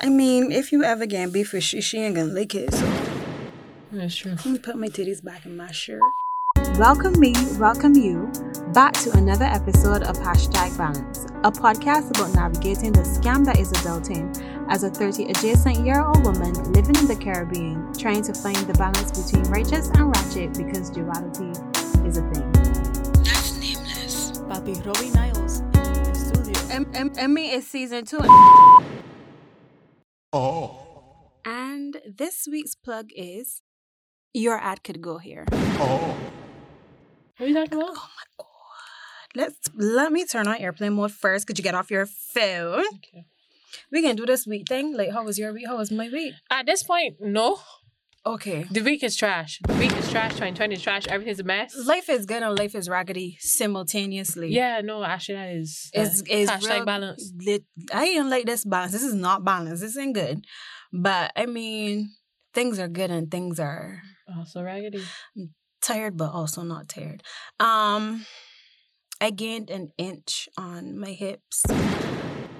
I mean, if you ever get beef with she, she ain't gonna lick it. So That's true. let me put my titties back in my shirt. Welcome me, welcome you back to another episode of Hashtag Balance, a podcast about navigating the scam that is adulting as a 30 adjacent year old woman living in the Caribbean, trying to find the balance between righteous and ratchet because duality is a thing. That's nameless. Papi Robbie Niles in the studio. M- M- Emmy is season two. Oh. And this week's plug is your ad could go here. Oh. What are you talking about? Oh my god. Let's let me turn on airplane mode first. Could you get off your phone? Okay. We can do this week thing. Like, how was your week? How was my week? At this point, no. Okay. The week is trash. The week is trash. 2020 is trash. Everything's a mess. Life is good and life is raggedy simultaneously. yeah, no, actually, that is. uh, It's, it's hashtag real, balance. Lit, I ain't like this balance. This is not balance. This ain't good. But I mean, things are good and things are Also raggedy. I'm tired, but also not tired. Um, I gained an inch on my hips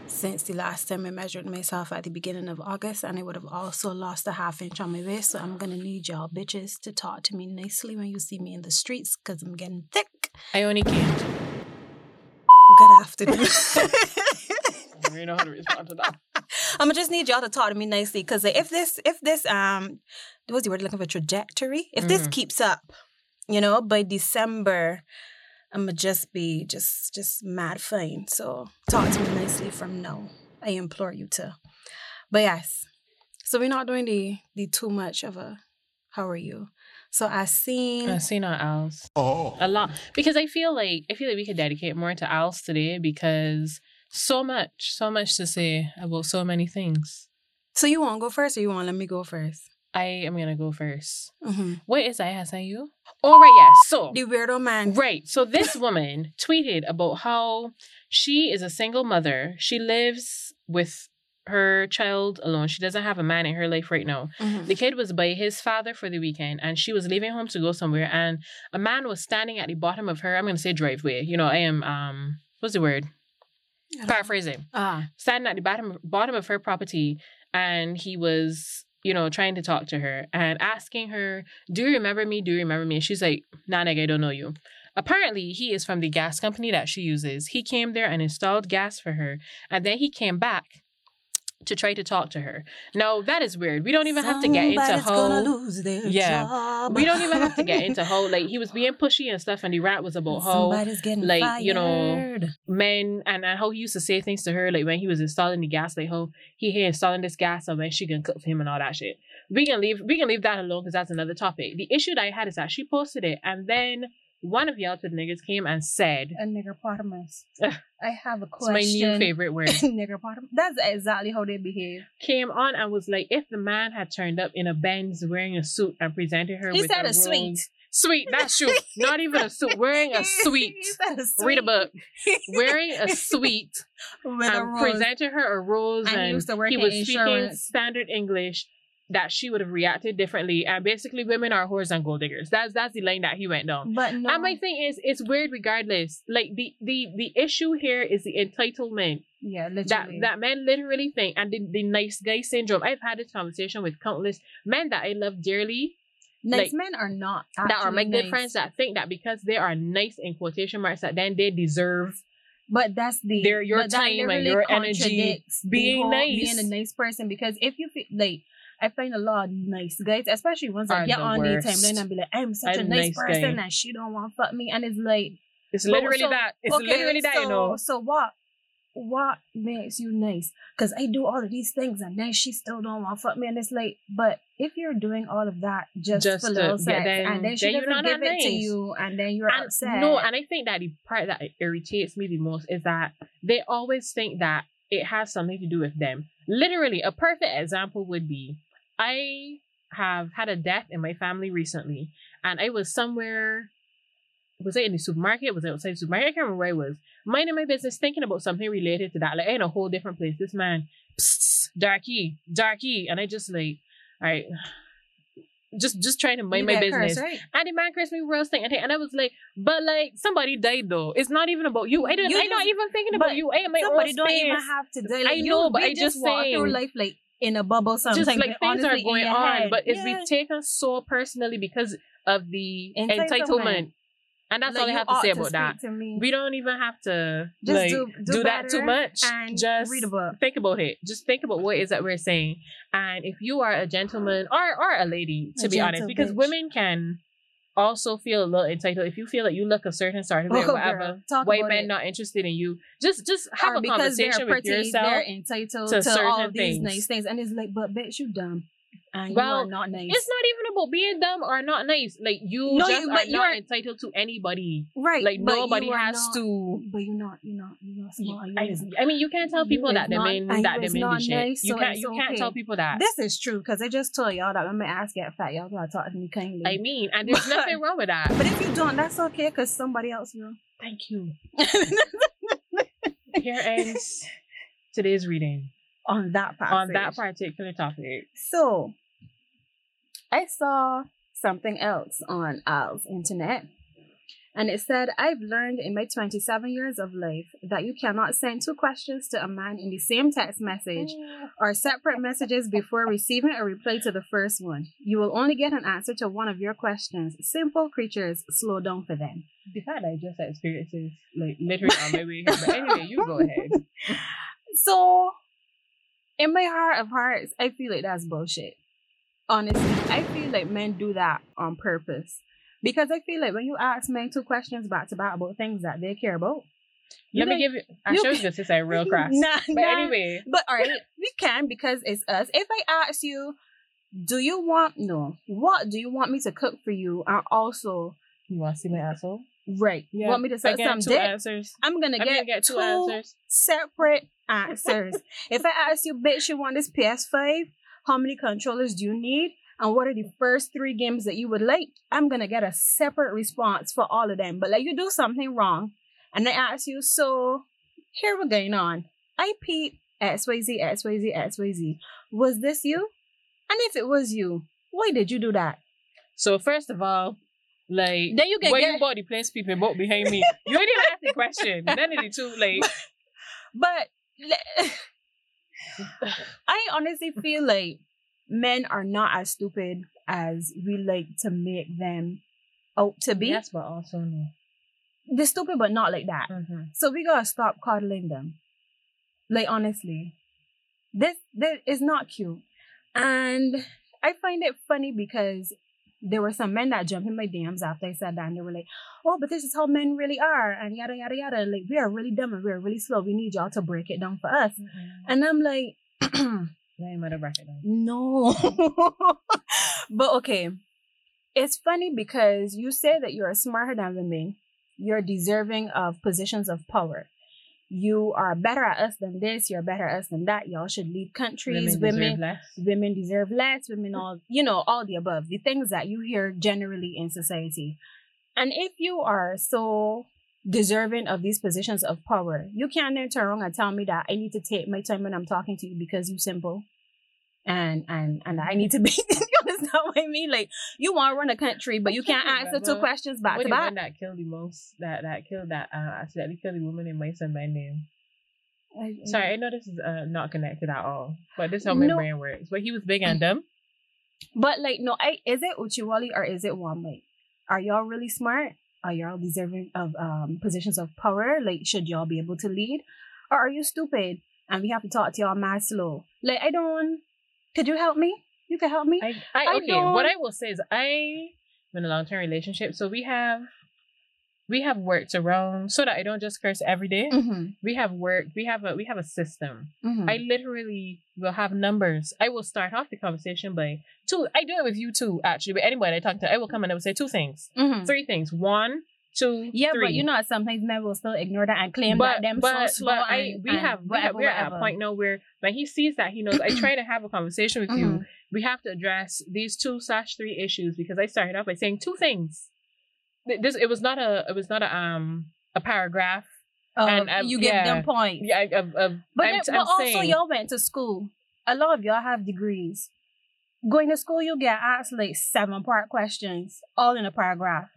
since the last time I measured myself at the beginning of August, and I would have also lost a half inch on my waist. So I'm gonna need y'all bitches to talk to me nicely when you see me in the streets, cause I'm getting thick. I only gained. Good afternoon. I don't know how to respond to that. I'm gonna just need y'all to talk to me nicely, cause if this, if this, um, what's the word looking for? Trajectory. If this Mhm. keeps up, you know, by December, I'm gonna just be just, just mad fine. So talk to me nicely from now. I implore you to. But yes, so we're not doing the the too much of a. How are you? So I seen. I've seen our owls. Oh. A lot. Because I feel like I feel like we could dedicate more to owls today because so much, so much to say about so many things. So you want to go first, or you want to let me go first? I am gonna go first. Mm-hmm. What is I has you? All right, yes. So The weirdo man. Right. So this woman tweeted about how she is a single mother. She lives with her child alone. She doesn't have a man in her life right now. Mhm. The kid was by his father for the weekend and she was leaving home to go somewhere and a man was standing at the bottom of her, I'm gonna say driveway. You know, I am um what's the word? Paraphrasing. Ah. Standing at the bottom bottom of her property and he was you know, trying to talk to her and asking her, Do you remember me? Do you remember me? And she's like, Nah, nigga, I don't know you. Apparently, he is from the gas company that she uses. He came there and installed gas for her. And then he came back to try to talk to her. Now, that is weird. We don't even have to get into Somebody's gonna how. lose their Yeah. job. We don't even have to get into how, like, he was being pushy and stuff. And the rant was about getting like, you know, men and, and how he used to say things to her, like when he was installing the gas, like how he here installing this gas and when she can cook for him and all that shit. We can leave we can leave that alone because that's another topic. The issue that I had is that she posted it and then one of y'all to niggas came and said a niggerpotamus. I have a it's my new favorite word. niggerpotamus. That's exactly how they behave. came on and was like, if the man had turned up in a Benz wearing a suit and presented her He with said a a suite. Sweet, that's true. Not even a suit, wearing a suite. Said a suite. Read a book. Wearing a suite with a and rose. presented her a rose And and, he used to work he in was speaking standard English that she would have reacted differently. And basically, women are whores and gold diggers. That's that's the lane that he went down. But no. And my thing is, it's weird regardless. Like the the the issue here is the entitlement yeah, that literally. that men literally think, and the, the nice guy syndrome. I've had this conversation with countless men that I love dearly, nice like, men are not. that are my actually good friends, that think that because they are nice in quotation marks, that then they deserve But that's the They're your time and your energy being whole nice. being a nice person. Because if you feel like I find a lot of nice guys, especially ones that get the on the worst. timeline and be like, I'm such I'm a nice, nice person guy. and she don't want fuck me. And it's like It's literally so- that. It's okay, literally that, so, you know. So what what makes you nice? Because I do all of these things and then she still don't want to fuck me. And it's like, but if you're doing all of that just, Just for little sex then- and then she then doesn't give it to you and then you're And upset. no, and I think that the part that irritates me the most is that they always think that it has something to do with them. Literally, a perfect example would be I have had a death in my family recently, and I was somewhere. Was it in the supermarket? Was it outside the supermarket? I can't remember where I was. Minding my business, thinking about something related to that. Like in a whole different place. This man, psst, darky, darky, and I just like, all right, just just trying to mind my business. cursed, right? And the man cursed me roast thing, and and I was like, but like somebody died though. It's not even about you. I don't. You I'm not even thinking about you. I am my Somebody own don't space. even have to die. Like, I know, but I just walk through life like in a bubble sometimes. just like things are going on, but it's yeah. been taken so personally because of the Entitlement. entitlement. And that's Like, all I you have to say about speak that. to. We don't even have to Just like, do- do, do that too much. and Just read a book. think about it. Just think about what it is that we're saying. And if you are a gentleman or or a lady, to A be honest, gentle because women can also feel a little entitled. If you feel that you look a certain sort of way Oh, whatever, girl, white men it. not interested in you, just just have or a because they're conversation with pretty, yourself. they're entitled to to, all certain these things. nice things, and it's like, but bitch, you dumb, Uh, and Well, you not nice. It's not even about being dumb or not nice. Like you No, just you- are not entitled to anybody. right. Like nobody has not- to. But you're not. You're not. You're not smart. I, You I mean, you can't tell people that not- they mean that they is mean shit. nice, you so can't it's you can't tell people that. This is true because I just told y'all that when my ass get fat, y'all gotta talk to me kindly. I mean, and there's But- nothing wrong with that. but if you don't, that's okay because somebody else will. Thank you. Here ends today's reading on that passage. on that particular topic. So, I saw something else on Al's internet. And it said, I've learned in my 27 years of life that you cannot send two questions to a man in the same text message mm. or separate messages before receiving a reply to the first one. You will only get an answer to one of your questions. Simple creatures, slow down for them. The fact I just experienced like literally on my way here. But anyway, you go ahead. So, in my heart of hearts, I feel like that's bullshit. Honestly, I feel like men do that on purpose. Because I feel like when you ask men two questions back to back about things that they care about, you Let me can- give you. I you this is a real crass. Nah, But nah. anyway, But all right, we can because it's us. If I ask you, do you want no? What do you want me to cook for you? And also, you want to see my asshole? Right, you want me to Again, some two dick? answers. I'm gonna I'm get, gonna get two, two answers. separate answers. if I ask you, bitch, you want this PS5? How many controllers do you need? And what are the first three games that you would like? I'm gonna get a separate response for all of them. But like you do something wrong, and I ask you, so here we're going on. I peep XYZ, XYZ, XYZ. Was this you? And if it was you, why did you do that? So first of all, like Then you can when get you bought the place people bought behind me, you didn't even ask the question. None of the two, like But I honestly feel like men are not as stupid as we like to make them out to be. yes, but also no. They're stupid, but not like that. Mm-hmm. So we gotta stop coddling them. Like honestly, this this is not cute, and I find it funny because there were some men that jumped in my DMs after I said that, and they were like, "Oh, but this is how men really are," and yada yada yada. Like we are really dumb and we are really slow. We need y'all to break it down for us. And I'm like, Let me mother bracket down. no. but okay. It's funny because you say that you're smarter than women. You're deserving of positions of power. You are better at us than this. You're better at us than that. Y'all should leave countries. Women Women, deserve less. women deserve less. Women all, you know, all the above. The things that you hear generally in society. And if you are so deserving of these positions of power, you can't then turn around and tell me that I need to take my time when I'm talking to you because you simple. And and and I need to be you understand what I mean? Like you want to run a country, but you can't answer two questions back what to back. that killed the most? That that killed that uh, accidentally killed the woman in my son by name. Sorry, I know this is uh, not connected at all, but this is how my No. brain works. But he was big and dumb. But like, no, I is it Uchiwali or is it Wambai? Are y'all really smart? Are y'all deserving of um positions of power? Like, should y'all be able to lead? Or are you stupid and we have to talk to y'all mad slow? Like, I don't could you help me? You can help me? I, I, I okay. What don't- I will say is I am in a long term relationship, so we have we have worked around so that I don't just curse every day. mm-hmm. We have worked. We have a we have a system. Mm-hmm. I literally will have numbers. I will start off the conversation by two. I do it with you too, actually. But anybody I talk to, I will come and I will say two things, mm-hmm. three things. One, two, Yeah, three. but you know, sometimes men will still ignore that and claim but that them but, so slow. but I and- we and have we have whatever, we're at a point now where when he sees that he knows I try to have a conversation with you. Mhm. We have to address these two slash three issues because I started off by saying two things. This it was not a it was not a um a paragraph. And, you give yeah. them points. Yeah, I, I, But, I'm, then- I'm but also saying, y'all went to school. A lot of y'all have degrees. Going to school, you get asked like seven part questions, all in a paragraph.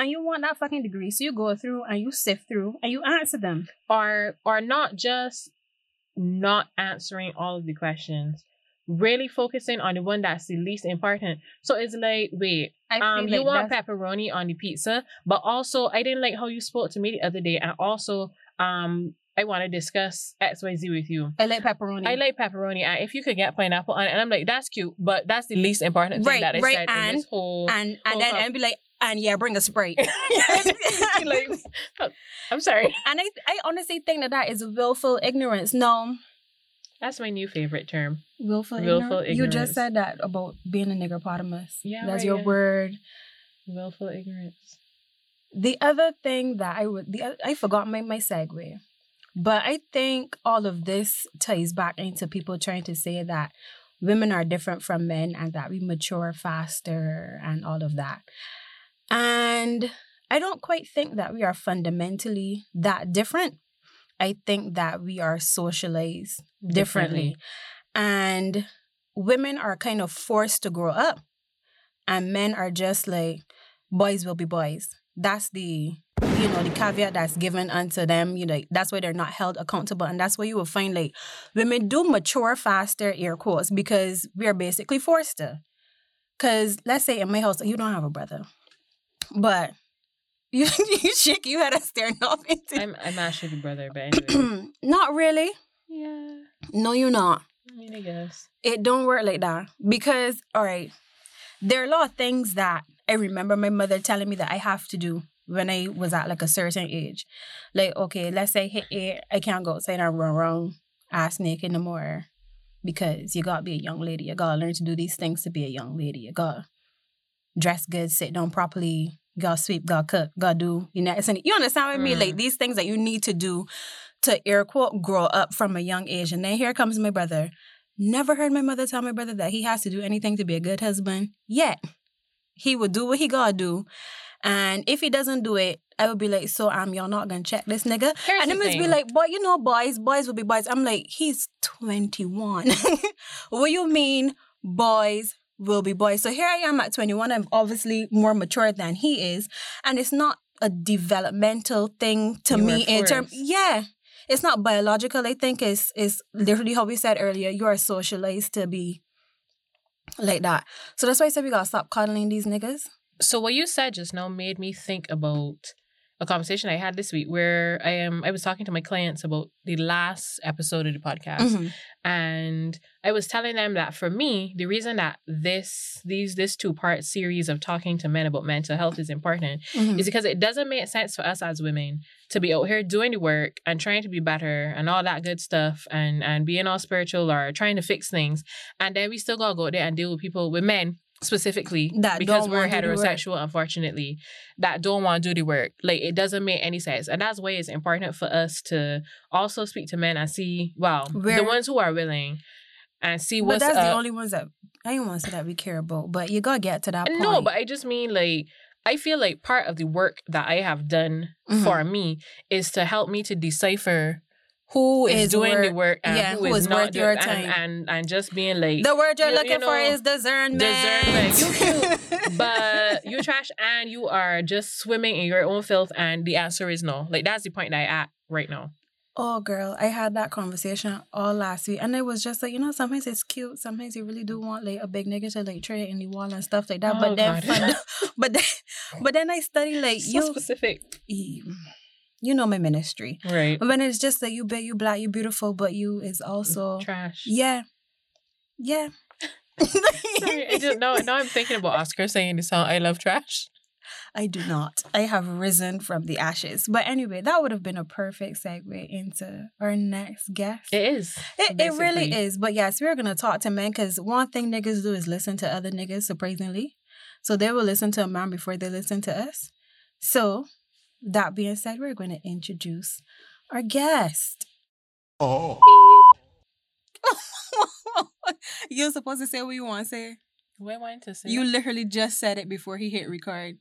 And you want that fucking degree. So you go through and you sift through and you answer them. Or are not just not answering all of the questions really focusing on the one that's the least important. So it's like, wait, I um, you like want that's- pepperoni on the pizza, but also I didn't like how you spoke to me the other day, and also um, I want to discuss X Y Z with you. I like pepperoni. I like pepperoni, and if you could get pineapple on it, and I'm like, that's cute, but that's the least important thing Right, that I right, said in and- this whole. and and then up. and be like, and yeah, bring a sprite. like, oh, I'm sorry. And I, I honestly think that that is willful ignorance. No, That's my new favorite term. willful, Willful ignorance. You just said that about being a niggerpotamus. Yeah, that's right, your yeah. word. Willful ignorance. The other thing that I would, the I forgot my my segue, but I think all of this ties back into people trying to say that women are different from men and that we mature faster and all of that. And I don't quite think that we are fundamentally that different. I think that we are socialized differently. And women are kind of forced to grow up. And men are just like, boys will be boys. That's the, you know, the caveat that's given unto them. You know, that's why they're not held accountable. And that's why you will find like women do mature faster, air quotes, because we are basically forced to. Because let's say in my house, you don't have a brother, but you, you shake, you had us staring off into. I'm I'm actually the brother, but anyway. not really. yeah. No, you're not. I mean, I guess. It don't work like that because all right, there are a lot of things that I remember my mother telling me that I have to do when I was at like a certain age. Like okay, let's say hit I can't go outside and run around ass naked no more because you gotta be a young lady. You gotta learn to do these things to be a young lady. You gotta dress good, sit down properly. Gotta sweep, gotta cook, gotta do you know. You understand what I mean? Mm. Like these things that you need to do to air quote grow up from a young age. And then here comes my brother. Never heard my mother tell my brother that he has to do anything to be a good husband. Yet he would do what he gotta do. And if he doesn't do it, I would be like, so um, y'all not gonna check this nigga. Here's and the then must be like, boy, you know, boys, boys will be boys. I'm like, he's 21. what you mean, boys will be boys? So here I am at 21. I'm obviously more mature than he is. And it's not a developmental thing to You me in terms, yeah. It's not biological. I think it's, it's literally how we said earlier, you are socialized to be like that. So that's why I said we gotta stop coddling these niggas. So what you said just now made me think about a conversation I had this week where I am I was talking to my clients about the last episode of the podcast. Mhm. and I was telling them that for me, the reason that this these this two part series of talking to men about mental health is important Mhm. is because it doesn't make sense for us as women to be out here doing the work and trying to be better and all that good stuff and and being all spiritual or trying to fix things, and then we still gotta go out there and deal with people with men specifically That because we're wanna do the work. heterosexual unfortunately that don't want to do the work like it doesn't make any sense and that's why it's important for us to also speak to men and see well the ones who are willing and see But that's up. the only ones that I don't want to say that we care about. But you gotta get to that point. no but i just mean like i feel like part of the work that i have done Mhm. for me is to help me to decipher who is, Is doing the work and yeah, who who is, is not worth your doing- and, time. and and just being like the word you're you- you looking for is discernment. discernment. You cute, but you trash and you are just swimming in your own filth and the answer is no like that's the point that i at right now oh, girl, I had that conversation all last week, and it was just like you know, sometimes it's cute, sometimes you really do want like a big nigga to like trade in the wall and stuff like that. Oh, but then, God. fund- but then, but then I study like so you, specific you know my ministry. right But When it's just that you bet you black, you beautiful, but you is also trash yeah, yeah. Sorry, I just now, now I'm thinking about Oscar saying the song "I Love Trash." I do not. I have risen from the ashes. But anyway, that would have been a perfect segue into our next guest. It is. It, it really is. But yes, we're going to talk to men because one thing niggas do is listen to other niggas, surprisingly. So they will listen to a man before they listen to us. So, that being said, we're going to introduce our guest. Oh. You're supposed to say what you want to say. What am I to say? You literally just said it before he hit record.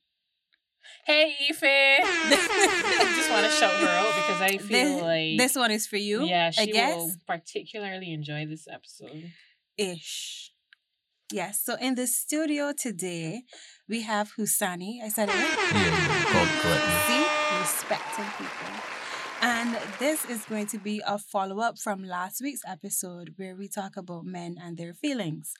hey, Ife. I just want to shout her out because I feel This, like this one is for you. yeah, she I guess. will particularly enjoy this episode. ish. Yes. So in the studio today, we have Husani. I said it right. Yeah, called. See, respecting people. And this is going to be a follow up from last week's episode where we talk about men and their feelings.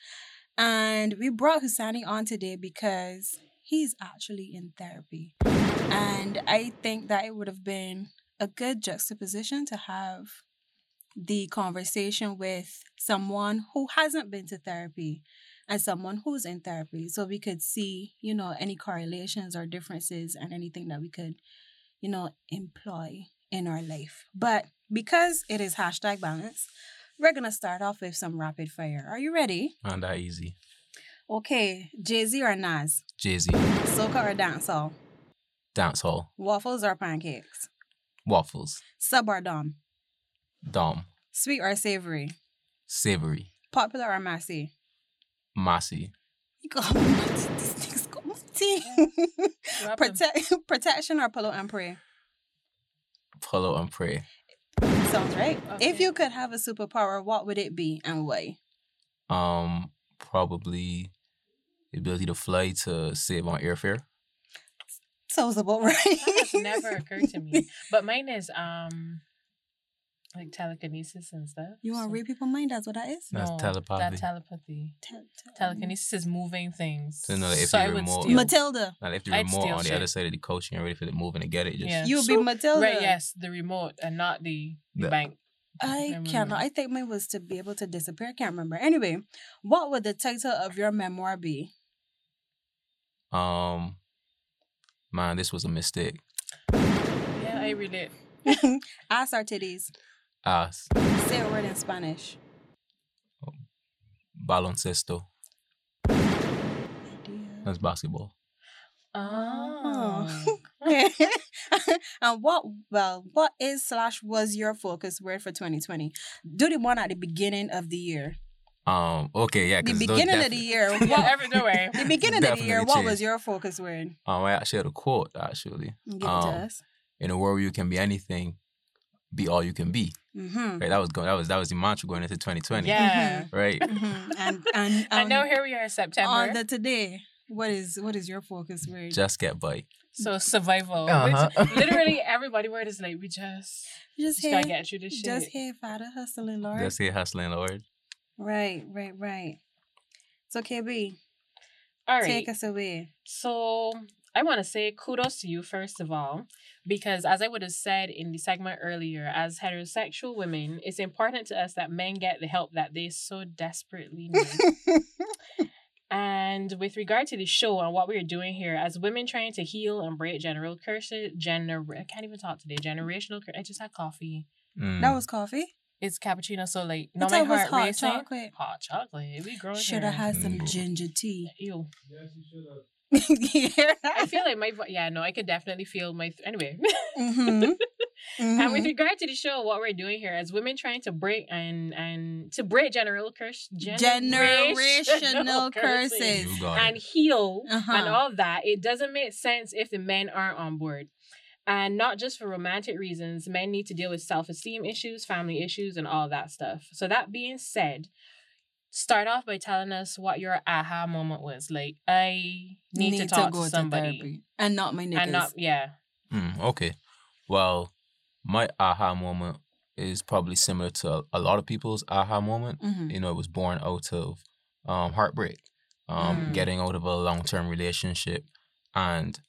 And we brought Husani on today because he's actually in therapy. And I think that it would have been a good juxtaposition to have the conversation with someone who hasn't been to therapy and someone who's in therapy so we could see you know any correlations or differences and anything that we could you know employ in our life. But because it is hashtag balance we're gonna start off with some rapid fire. Are you ready? Not that easy. okay jay-z or nas? Jay-Z, soca or dancehall? Dance hall, waffles or pancakes? Waffles, sub or dom? Dom, sweet or savory? Savory, popular or massy massy, You this nigga's got my tea. Protect, protection or pillow and pray. follow and pray. Sounds right. If you could have a superpower, what would it be and why? Um, probably the ability to fly to save on airfare. Sounds about right. That has never occurred to me. But mine is um like telekinesis and stuff. You want to so- read people's mind? That's what that is. That's No, telepathy. That telepathy. Tel- tel- Telekinesis is moving things. So, no, if so you I would remote- steal. Matilda. Now, if the I'd remote steal on the other side of the coach, and you're ready for the moving to get it. Just Yeah. You would be Matilda. Right, yes, the remote and not the, the The- bank. I remember. cannot. I think mine was to be able to disappear. I can't remember. Anyway, what would the title of your memoir be? um, man, this was a mistake. Yeah, I relate. Ass or titties? Ass, Say a word in Spanish. baloncesto. That's basketball. Oh. and what well what is slash was your focus word for 2020 do the one at the beginning of the year Um, okay, yeah. the 'cause those beginning of the year yeah, what, every no way. the beginning of the year Definitely what changed. was your focus word Um, I actually had a quote actually. give it Um, to us In a world where you can be anything, be all you can be. Mm-hmm. Right. That was going. That was that was the mantra going into 2020. Yeah. Right. Mm-hmm. and and I know here we are in September. on the today what is what is your focus word Just get by. so survival. Uh-huh. Which literally everybody word is like we just, just just here gotta get through this shit. just here father hustling lord Just say hustling, Lord. right right right so KB All right. take us away So I want to say kudos to you first of all, because as I would have said in the segment earlier, as heterosexual women, it's important to us that men get the help that they so desperately need. and with regard to the show and what we're doing here, as women trying to heal and break general curses, gener I can't even talk today. Generational. Cur- I just had coffee. Mm. that was coffee It's cappuccino, so like I no, my it was heart hot racing. chocolate. Hot chocolate. We growing Should have had some Mm. ginger tea. Ew. Yeah. I feel like my vo- yeah no I could definitely feel my th- anyway. Mhm. And with Mhm. regard to the show, what we're doing here as women trying to break and and to break general curse, Generational curses. You got and heal Uh-huh. and all that, it doesn't make sense if the men aren't on board. And not just for romantic reasons, men need to deal with self esteem issues, family issues, and all that stuff. So, that being said, start off by telling us what your aha moment was. Like, I need, to talk to, somebody. therapy. and not my niggas. and not, yeah. Mm, okay. Well, my aha moment is probably similar to a, a lot of people's aha moment. Mhm. You know, it was born out of um, heartbreak, um, Mm. getting out of a long term relationship, and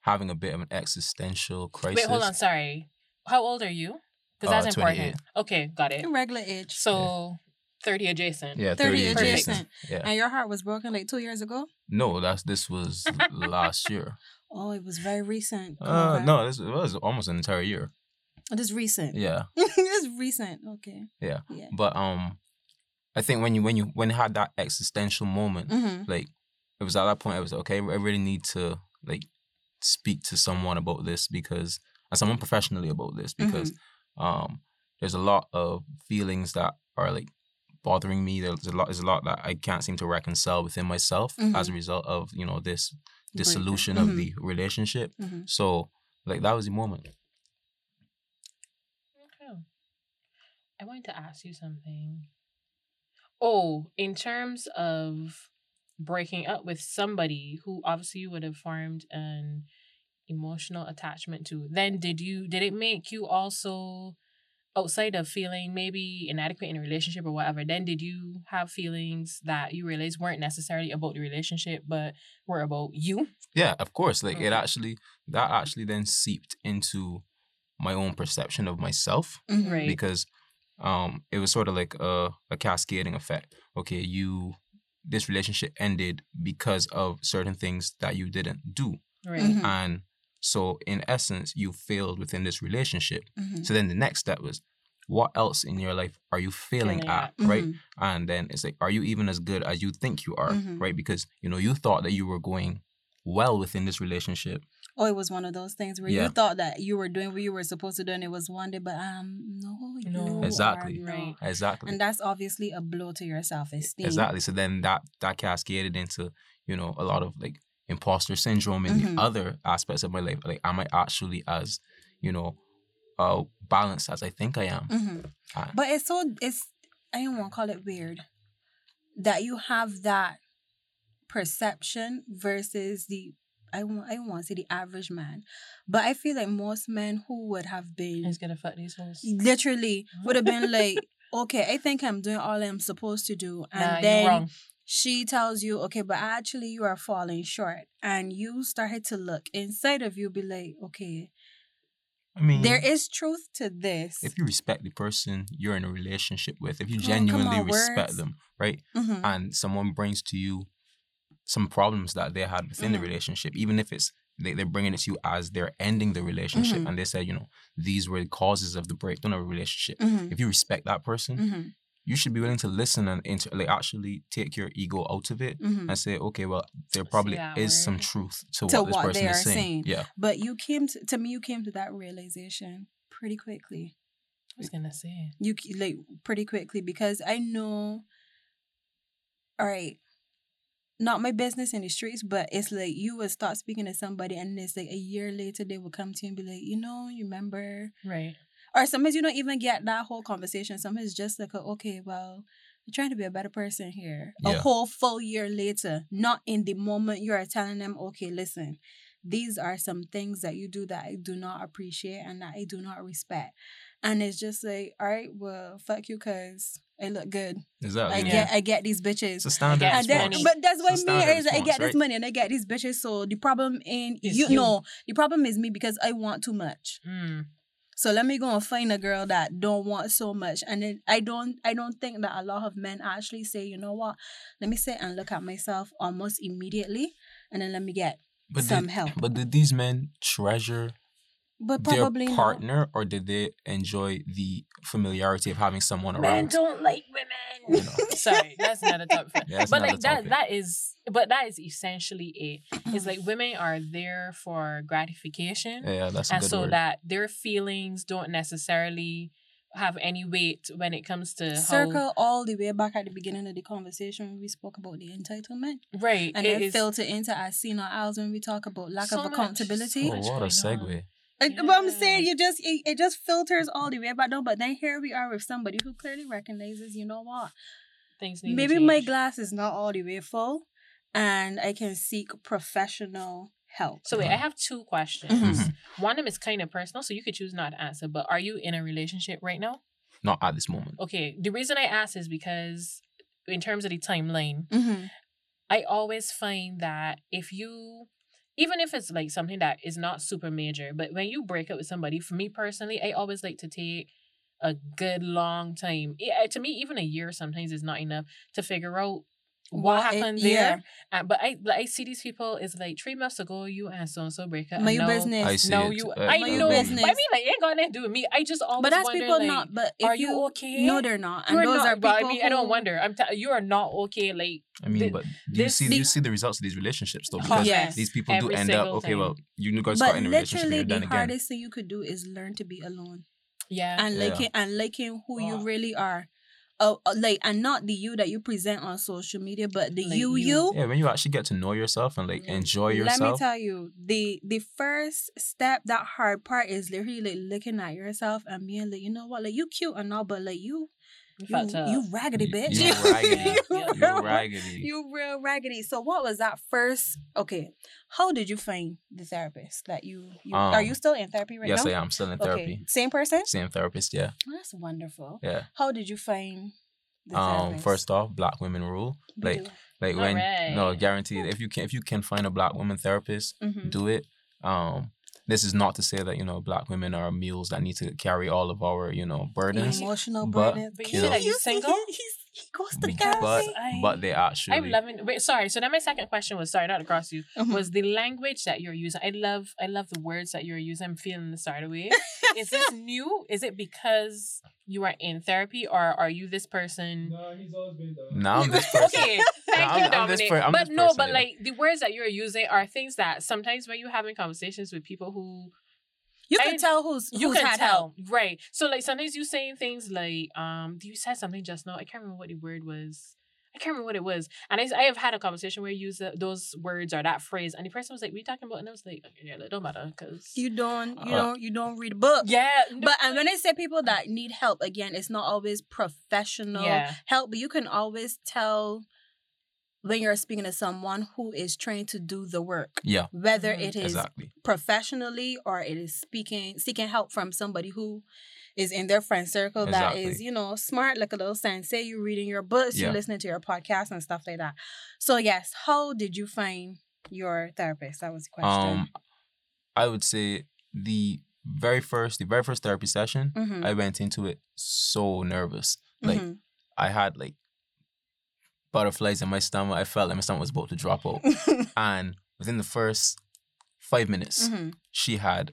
having a bit of an existential crisis. Wait, hold on. Sorry. How old are you? Because Uh, that's important. Okay, got it. Regular age. So, 30 adjacent. Yeah, 30 30 adjacent. adjacent. Yeah. And your heart was broken like two years ago? No, that's this was last year. Oh, it was very recent. Uh, Okay. no, this it was almost an entire year. It is recent. Yeah, it's recent. Okay. Yeah. Yeah. but um, I think when you when you when you had that existential moment, Mm-hmm. like it was at that point I was okay. I really need to like speak to someone about this because and someone professionally about this because um there's a lot of feelings that are like bothering me. There's a lot there's a lot that I can't seem to reconcile within myself as a result of you know this dissolution of Mhm. the relationship. Mhm. So like that was the moment. Okay. I wanted to ask you something. Oh, in terms of breaking up with somebody who obviously you would have formed an emotional attachment to, then did you did it make you also outside of feeling maybe inadequate in a relationship or whatever, then did you have feelings that you realized weren't necessarily about the relationship but were about you? Yeah, of course. Like it actually that actually then seeped into my own perception of myself Mhm. Right. because um it was sort of like a, a cascading effect. Okay, you this relationship ended because of certain things that you didn't do. Right. Mhm. And so in essence, you failed within this relationship. Mhm. So then the next step was what else in your life are you failing Failing at, at. right? Mhm. And then it's like, are you even as good as you think you are, Mhm. right? Because you know you thought that you were going well within this relationship. Oh, it was one of those things where Yeah. you thought that you were doing what you were supposed to do, and it was one day, but um, no, No. Exactly. are Right. Exactly. and that's obviously a blow to your self esteem. Exactly. So then that that cascaded into you know a lot of like imposter syndrome and Mhm. the other aspects of my life. Like, am I actually as you know uh balanced as I think I am? hmm Ah. But it's so it's I don't want to call it weird that you have that perception versus the I want I don't want to say the average man, but I feel like most men who would have been It's gonna fuck these hoes. literally would have been like, okay, I think I'm doing all I'm supposed to do, and Nah, you then wrong. She tells you, okay, but actually you are falling short, and you started to look inside of you, be like, okay, I mean, there is truth to this. if you respect the person you're in a relationship with, if you Oh, genuinely on, respect words. them, right, Mhm. and someone brings to you some problems that they had within Mhm. the relationship, even if it's they, they're bringing it to you as they're ending the relationship, Mhm. and they said, you know, these were the causes of the breakdown of a relationship. Mhm. If you respect that person, Mhm. You should be willing to listen and inter- like actually take your ego out of it Mhm. and say, okay, well, there probably that is some truth to, To what this what person they is saying. saying. Yeah, But you came to, to me, you came to that realization pretty quickly. I was gonna say. You c- like pretty quickly because I know. All right, not my business in the streets, but it's like you would start speaking to somebody, and it's like a year later they will come to you and be like, you know, you remember, Right. Or sometimes you don't even get that whole conversation. Sometimes it's just like, a, okay, well. I'm trying to be a better person here. A whole full year later, not in the moment you are telling them, okay, listen, these are some things that you do that I do not appreciate and that I do not respect. And it's just like, all right, well, fuck you, cause I look good. exactly. I yeah. get, I get these bitches. It's a standard And then, but that's what me standard is. I get this right? money and I get these bitches. So the problem in Is you, you. know the problem is me because I want too much. Mm. So let me go and find a girl that don't want so much. And then I don't I don't think that a lot of men actually say, you know what, let me sit and look at myself almost immediately and then let me get But some did, help. But did these men treasure But their probably not. partner, or did they enjoy the familiarity of having someone around? Men don't like women. You know. Sorry, that's another topic. Yeah, that's but another like that, that is, but that is essentially it. It's like women are there for gratification, Yeah, that's a and good so word. that their feelings don't necessarily have any weight when it comes to how Circle all the way back at the beginning of the conversation when we spoke about the entitlement. right. And it then is- filter into as seen or else when we talk about lack So of much, accountability. so oh, what a going on. segue. And But I'm saying you just it, it just filters all the way back down. But then here we are with somebody who clearly recognizes, you know what? things need to Maybe my glass is not all the way full and I can seek professional help. So wait, I have two questions. Mhm. One of them is kind of personal, so you could choose not to answer. But are you in a relationship right now? Not at this moment. Okay, the reason I ask is because in terms of the timeline, Mhm. I always find that if you, even if it's like something that is not super major, but when you break up with somebody, for me personally, I always like to take a good long time. Yeah, to me, even a year sometimes is not enough to figure out what, What it- happened yeah. there. Uh, but I, like, I see these people is like three months ago, you and so and so break up. My and business. I see No, it. you. Uh, I know. your But I mean, like, it ain't got nothing to do with me. I just always But that's wonder, people like, not. But if are you okay? No, they're not. And You're those not. are but people. I mean, I don't wonder. I'm. T- you are not okay. Like I mean, the- but do you this- see do you the- see the results of these relationships though? Because Yes. these people do end up okay. time. Well, you guys But got in a relationship and literally, the hardest thing you could do is learn to be alone yeah. and Yeah. liking and liking who you really are. Oh, uh, like and not the you that you present on social media, but the Like you you. you. Yeah, when you actually get to know yourself and like enjoy enjoy Let me tell you, the the first step, that hard part is literally like looking at yourself and being like, you know what, like you cute and all, but like you You You, felt tough. you raggedy You- bitch. you raggedy. You You real- raggedy. You real raggedy. So what was that first? Okay, how did you find the therapist that you? you are Um, you still in therapy right yes, now? Yes, I am still in therapy. Okay, therapy. same person. Same therapist, yeah. Oh, that's wonderful. Yeah. How did you find the Um, therapist? first off, black women rule. Like like when no Alright. guaranteed if you can if you can find a black woman therapist, Mhm. do it. Um this is not to say that, you know, black women are mules that need to carry all of our, you know, burdens. emotional but- burden. but you feel know- like you single? He, goes to Be- therapy. but I- but they actually I'm loving. Wait, sorry. So then my second question was sorry, not to cross you. Mhm. Was the language that you're using? I love. I love the words that you're using. I'm feeling the start away. Is this new? Is it because you are in therapy, or are you this person? No, he's always been that. now I'm this person. Okay, thank I'm- you, I'm this Dominic. per- I'm but this no, person, but yeah. like the words that you're using are things that sometimes when you're having conversations with people who you can I- tell who's you who's can had tell, help. right? So like sometimes you saying things like, um, you said something just now. I can't remember what the word was. I can't remember what it was. And I, I have had a conversation where you use the, those words or that phrase, and the person was like, "What are you talking about?" And I was like, "Yeah, it don't matter, cause You don't. You Uh, don't. You don't read a book. yeah." no, But and when I say people that need help, again, it's not always professional Yeah. help, but you can always tell when you're speaking to someone who is trained to do the work, Yeah, whether Mhm. it is exactly. professionally or it is speaking seeking help from somebody who is in their friend circle that is you know smart like a little sensei You're reading your books you're listening to your podcast and stuff like that so yes how did you find your therapist that was the question Um I would say the very first the very first therapy session, Mhm. I went into it so nervous. Like Mhm. I had like butterflies in my stomach. I felt like my stomach was about to drop out. and within the first five minutes, Mhm. she had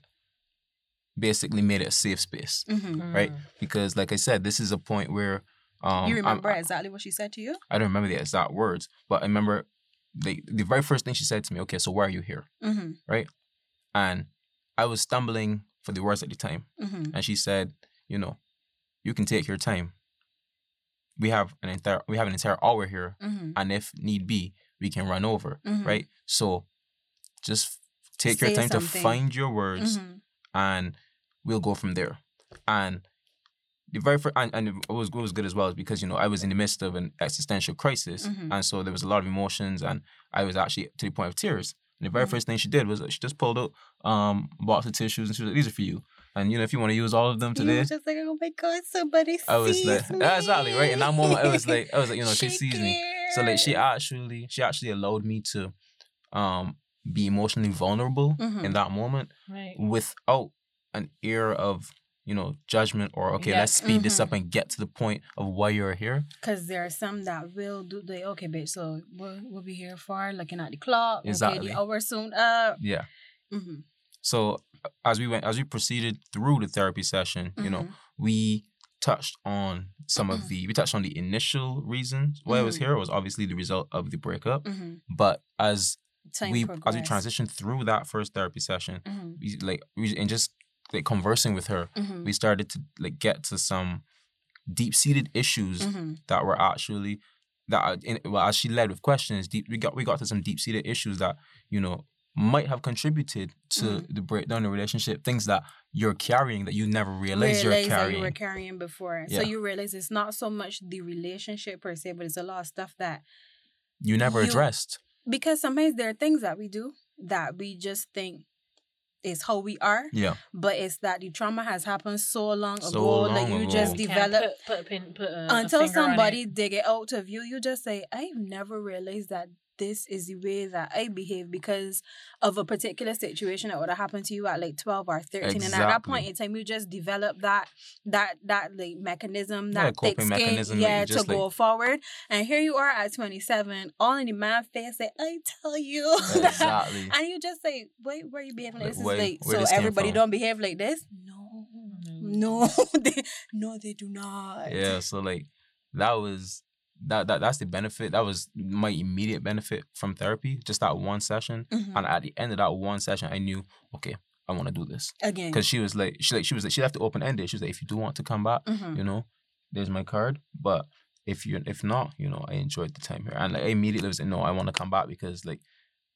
basically made it a safe space. Mhm. right? Mm. Because like I said, this is a point where um you I'm- remember exactly what she said to you I don't remember the exact words, but I remember the the very first thing she said to me, okay, so why are you here? mm-hmm. Right? And I was stumbling for the words at the time. Mm-hmm. And she said, you know, you can take your time. We have an entire we have an entire hour here, Mm-hmm. and if need be, we can run over. Mhm. Right? So just take your time something. to find your words Mm-hmm. and we'll go from there. And the very first, and, and it was what was good as well is because you know I was in the midst of an existential crisis, Mhm. and so there was a lot of emotions, and I was actually to the point of tears. And the very Mhm. first thing she did was she just pulled out um box of tissues and she was like, "These are for you." And you know if you want to use all of them You today, was just like, oh my god, somebody I was like, me. exactly right. In that moment, I was like, I was like, you know, she sees me. So like she actually she actually allowed me to um be emotionally vulnerable Mhm. in that moment Right. without an ear of you know judgment or okay Yeah. let's speed this Mhm. up and get to the point of why you're here Because there are some that will do the okay, bitch. So we'll, we'll be here for looking at the clock. Okay, Exactly. the hour soon up. yeah Mm-hmm. So as we went as we proceeded through the therapy session you know Mm-hmm. we touched on some of the we touched on the initial reasons why i was here it was obviously the result of the breakup Mm-hmm. but as Time we as we transitioned through that first therapy session Mm-hmm. we like we and just like conversing with her Mm-hmm. we started to like get to some deep-seated issues Mm-hmm. that were actually that in, well as she led with questions deep we got we got to some deep-seated issues that you know might have contributed to Mhm. the breakdown in the relationship things that you're carrying that you never Realize realized you're that carrying you were carrying before. So you realize it's not so much the relationship per se, but it's a lot of stuff that you never you- addressed because sometimes there are things that we do that we just think is how we are, yeah but it's that the trauma has happened so long So ago, like long you ago. just develop put, put a pin, put a, a until finger on it. somebody dig it out of you, you just say, I've never realized that this is the way that I behave because of a particular situation that would have happened to you at like 12 or 13. And at that point in time, you just develop that that that like mechanism, Yeah, that thick coping skin, mechanism yeah, to just, go forward. And here you are at 27, all in the man face, say, I tell you. exactly and you just say, wait, where you behaving like Like, this? why- is like, so everybody don't behave like this? No. No, they, no, they do not. yeah so like that was that, that that's the benefit that was my immediate benefit from therapy just that one session Mhm. and at the end of that one session i knew okay i want to do this Again. because she was like she like she was like she left it open ended she was like if you do want to come back Mhm. you know there's my card but if you if not you know i enjoyed the time here and like I immediately was like no i want to come back because like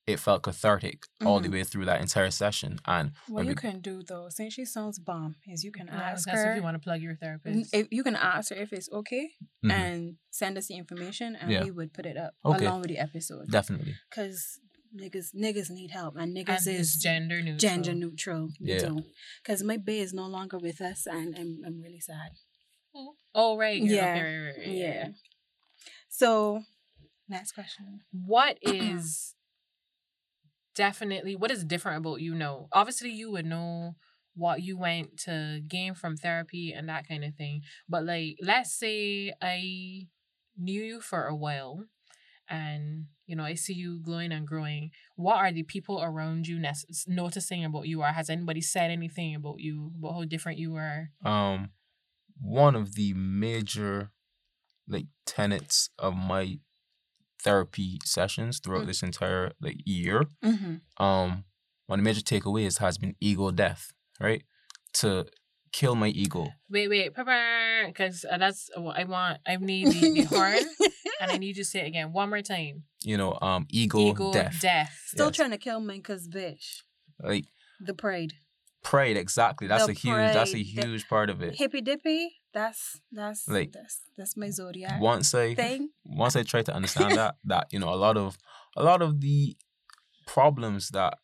it felt cathartic all the Mhm. way through that entire session. And What you we- can do though, since she sounds bomb, is you can Yeah, ask her if you want to plug your therapist. if you can ask her if it's okay Mhm. and send us the information, and Yeah. we would put it up Okay. along with the episode. definitely, Because niggas niggas need help, and and niggas it's is gender neutral. gender neutral. Yeah. Because my bae is no longer with us, and I'm I'm really sad. Oh right. Yeah. Okay, right, right, right, Yeah. So, next question. What is definitely what is different about you know? Obviously you would know what you went to gain from therapy and that kind of thing. But like let's say I knew you for a while and you know I see you glowing and growing. What are the people around you nes- noticing about you or has anybody said anything about you about how different you are? um, one of the major like tenets of my therapy sessions throughout Mm. this entire like year Mm-hmm. um one of the major takeaways has been ego death right to kill my ego Wait, wait, because that's what I want. I need the, the horn, and I need you to say it again one more time. you know um ego, Ego death death. Still Yes. trying to kill me, cause bitch, like the pride, pride exactly that's The a huge that's a pride, the- huge part of it hippy dippy. That's that's Like, that's that's my zodiac once i thing. once i try to understand that that you know a lot of a lot of the problems that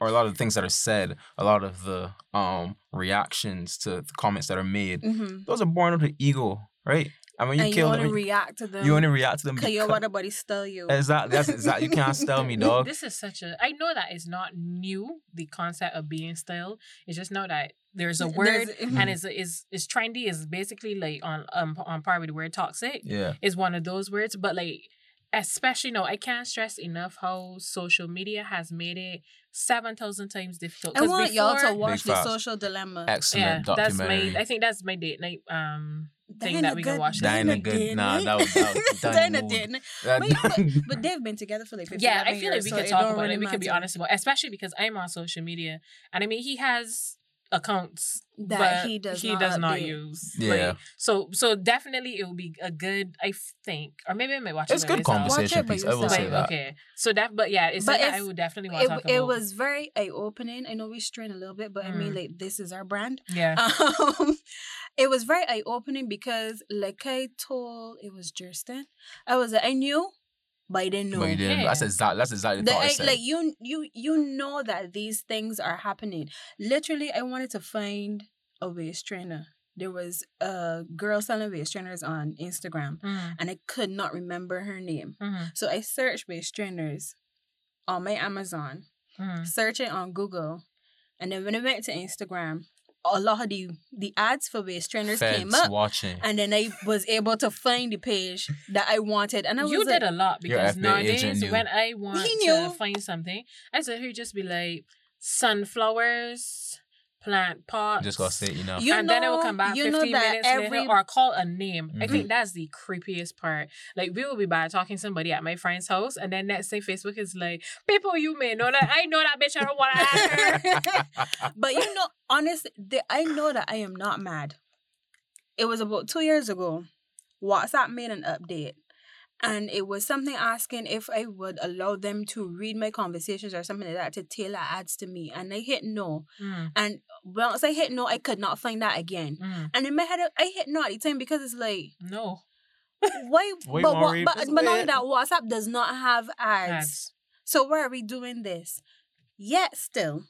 or a lot of the things that are said a lot of the um reactions to the comments that are made Mm-hmm. those are born out of ego right and when you and you kill want to them react to them. you only react to them Cause your because water body still you. exactly that's exactly you can't tell me dog This is such a. I know that it's not new. The concept of being style. It's just now that there's a word There's- and it's is is trendy. Is basically like on um on par with the word toxic. yeah Is one of those words, but like especially no, I can't stress enough how social media has made it seven thousand times difficult. I 'Cause want y'all to watch the social dilemma. excellent yeah, that's documentary my. I think that's my date night um thing Diana that we can good- watch. Diana Diana good- did nah, that was- that was Diana Diana didn't. Wait, but, but they've been together for like 15 yeah, I feel like we so could it talk about really it. We could be honest about, especially because I'm on social media, and I mean he has accounts that but he does he not does not update. use. Yeah. Like, so so definitely it will be a good. I think, or maybe I might watch it. it's it. by good myself. conversation Watch it piece i will yourself. say But, that okay, so that, but yeah, it's But something I it's- would definitely want to talk It, it was very eye opening. I know we strain a little bit, but I mean, Mm. like, this is our brand. yeah, Um, it was very eye opening because, like I told, it was Jurston. I was like, I knew, but I didn't know. but you didn't Yeah. that's exactly that's exactly the The- I I- said. like you, you, you know that these things are happening. Literally, I wanted to find a waist trainer. There was a girl selling waist trainers on Instagram, Mm, and I could not remember her name. mhm, So I searched waist trainers on my Amazon, mhm. search it on Google, and then when I went to Instagram, a lot of the the ads for waist trainers came up, watching. and then I was able to find the page that I wanted, and I was You like, did a lot because FBI agent nowadays when I want He to find something, I said he'd just be like sunflowers, plant pots. just gotta say it, you know You and then it will come back you 15 know that minutes every- later or call a name. I Mhm. think that's the creepiest part. Like we will be by talking to somebody at my friend's house and then next thing Facebook is like, people you may know that I know that bitch, I don't want to ask her. but you know, honestly, the, I know that I am not mad. It was about two years ago. WhatsApp made an update. And it was something asking if I would allow them to read my conversations or something like that to tailor ads to me. And I hit no. Mm, And once I hit no, I could not find that again. mm. And in my head, I hit no at the time because it's like, No. why? But, what, but, this? but not only that, WhatsApp does not have ads. Ads. So why are we doing this? Yet still,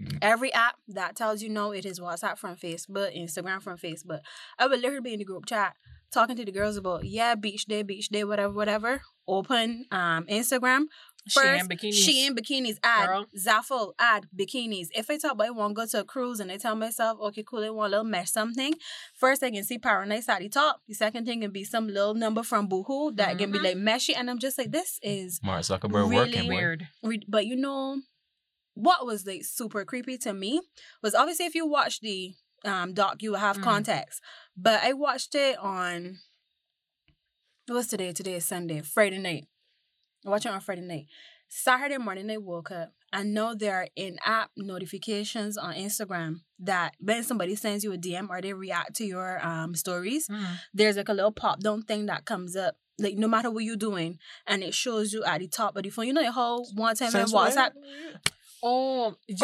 Mm. every app that tells you no, it is WhatsApp from Facebook, Instagram from Facebook. I would literally be in the group chat talking to the girls about yeah, beach day, beach day, whatever, whatever. Open um Instagram. She First, in bikinis. She in bikinis ad Girl. Zaful ad bikinis. If I talk about I want to go to a cruise and I tell myself, okay, cool, I want a little mesh something. First, I can see Paradise at the top. The second thing can be some little number from Boohoo that can be Mhm. like meshy, and I'm just like, this is Mark Zuckerberg Really working. Weird. Re- but you know what was like super creepy to me was obviously if you watch the um doc you will have Mm. context but i watched it on what's today today is sunday friday night i watched it on friday night saturday morning i woke up i know there are in-app notifications on instagram that when somebody sends you a dm or they react to your um stories Mm. there's like a little pop down thing that comes up like no matter what you're doing, and it shows you at the top of the phone. You know the whole one time when? WhatsApp. Oh, you-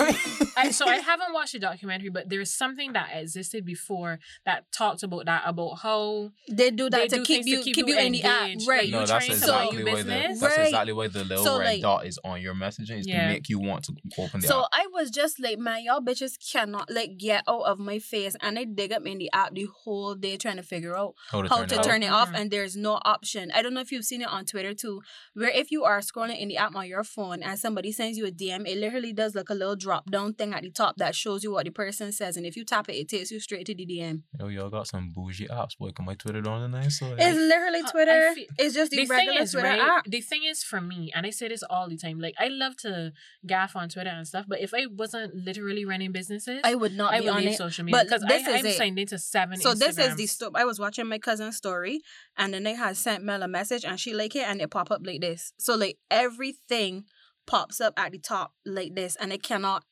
I, so I haven't watched the documentary, but there's something that existed before that talked about that about how They do that They to do keep things to you keep keep you you in the app, right? no, you that's trying to exactly your why the business? that's Right. exactly why the little So, red like- dot is on your messaging is Yeah. to make you want to open the So app. I was just like, man, y'all bitches cannot like get out of my face, and I dig up in the app the whole day trying to figure out How to how turn to it off. turn it off, Mhm. and there's no option. I don't know if you've seen it on Twitter too, where if you are scrolling in the app on your phone and somebody sends you a DM, it literally does like a little drop down thing at the top that shows you what the person says, and if you tap it, it takes you straight to the DM. Yo, y'all got some bougie apps, boy. Can my Twitter on the nice side? It's literally Uh, Twitter. feel- it's just the, the thing regular is, Twitter right? app. The thing is for me, and I say this all the time, like I love to gaff on Twitter and stuff, but if I wasn't literally running businesses, I would not I be would on leave it. social media but because I, this is I'm it. signed into seven. So this is the Instagrams. stop. I was watching my cousin's story, and then they had sent Mel a message, and she like it, and it pop up like this. So like everything pops up at the top like this, and I cannot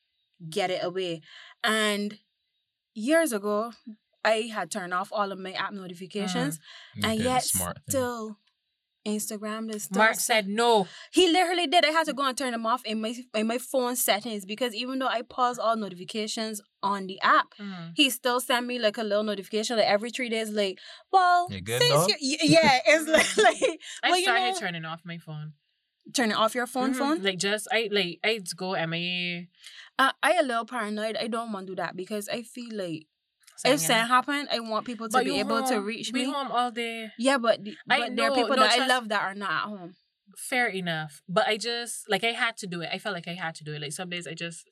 get it away. And years ago, I had turned off all of my app notifications, You and yet still. Instagram is still Mark said no. he literally did. I had to go and turn them off in my in my phone settings because even though I pause all notifications on the app, Mm. he still sent me like a little notification like every three days like well You good, since you y- yeah it's like, like I well, you started know, turning off my phone. Turning off your phone Mhm. phone Like just I like I go MIA. uh, I a little paranoid I don't want to do that because I feel like if something happen I want people to But be able to home- reach we me home all day. yeah but, the- I but there are people no, that I love that are not at home Fair enough. But I just like I had to do it. I felt like I had to do it. Like some days I just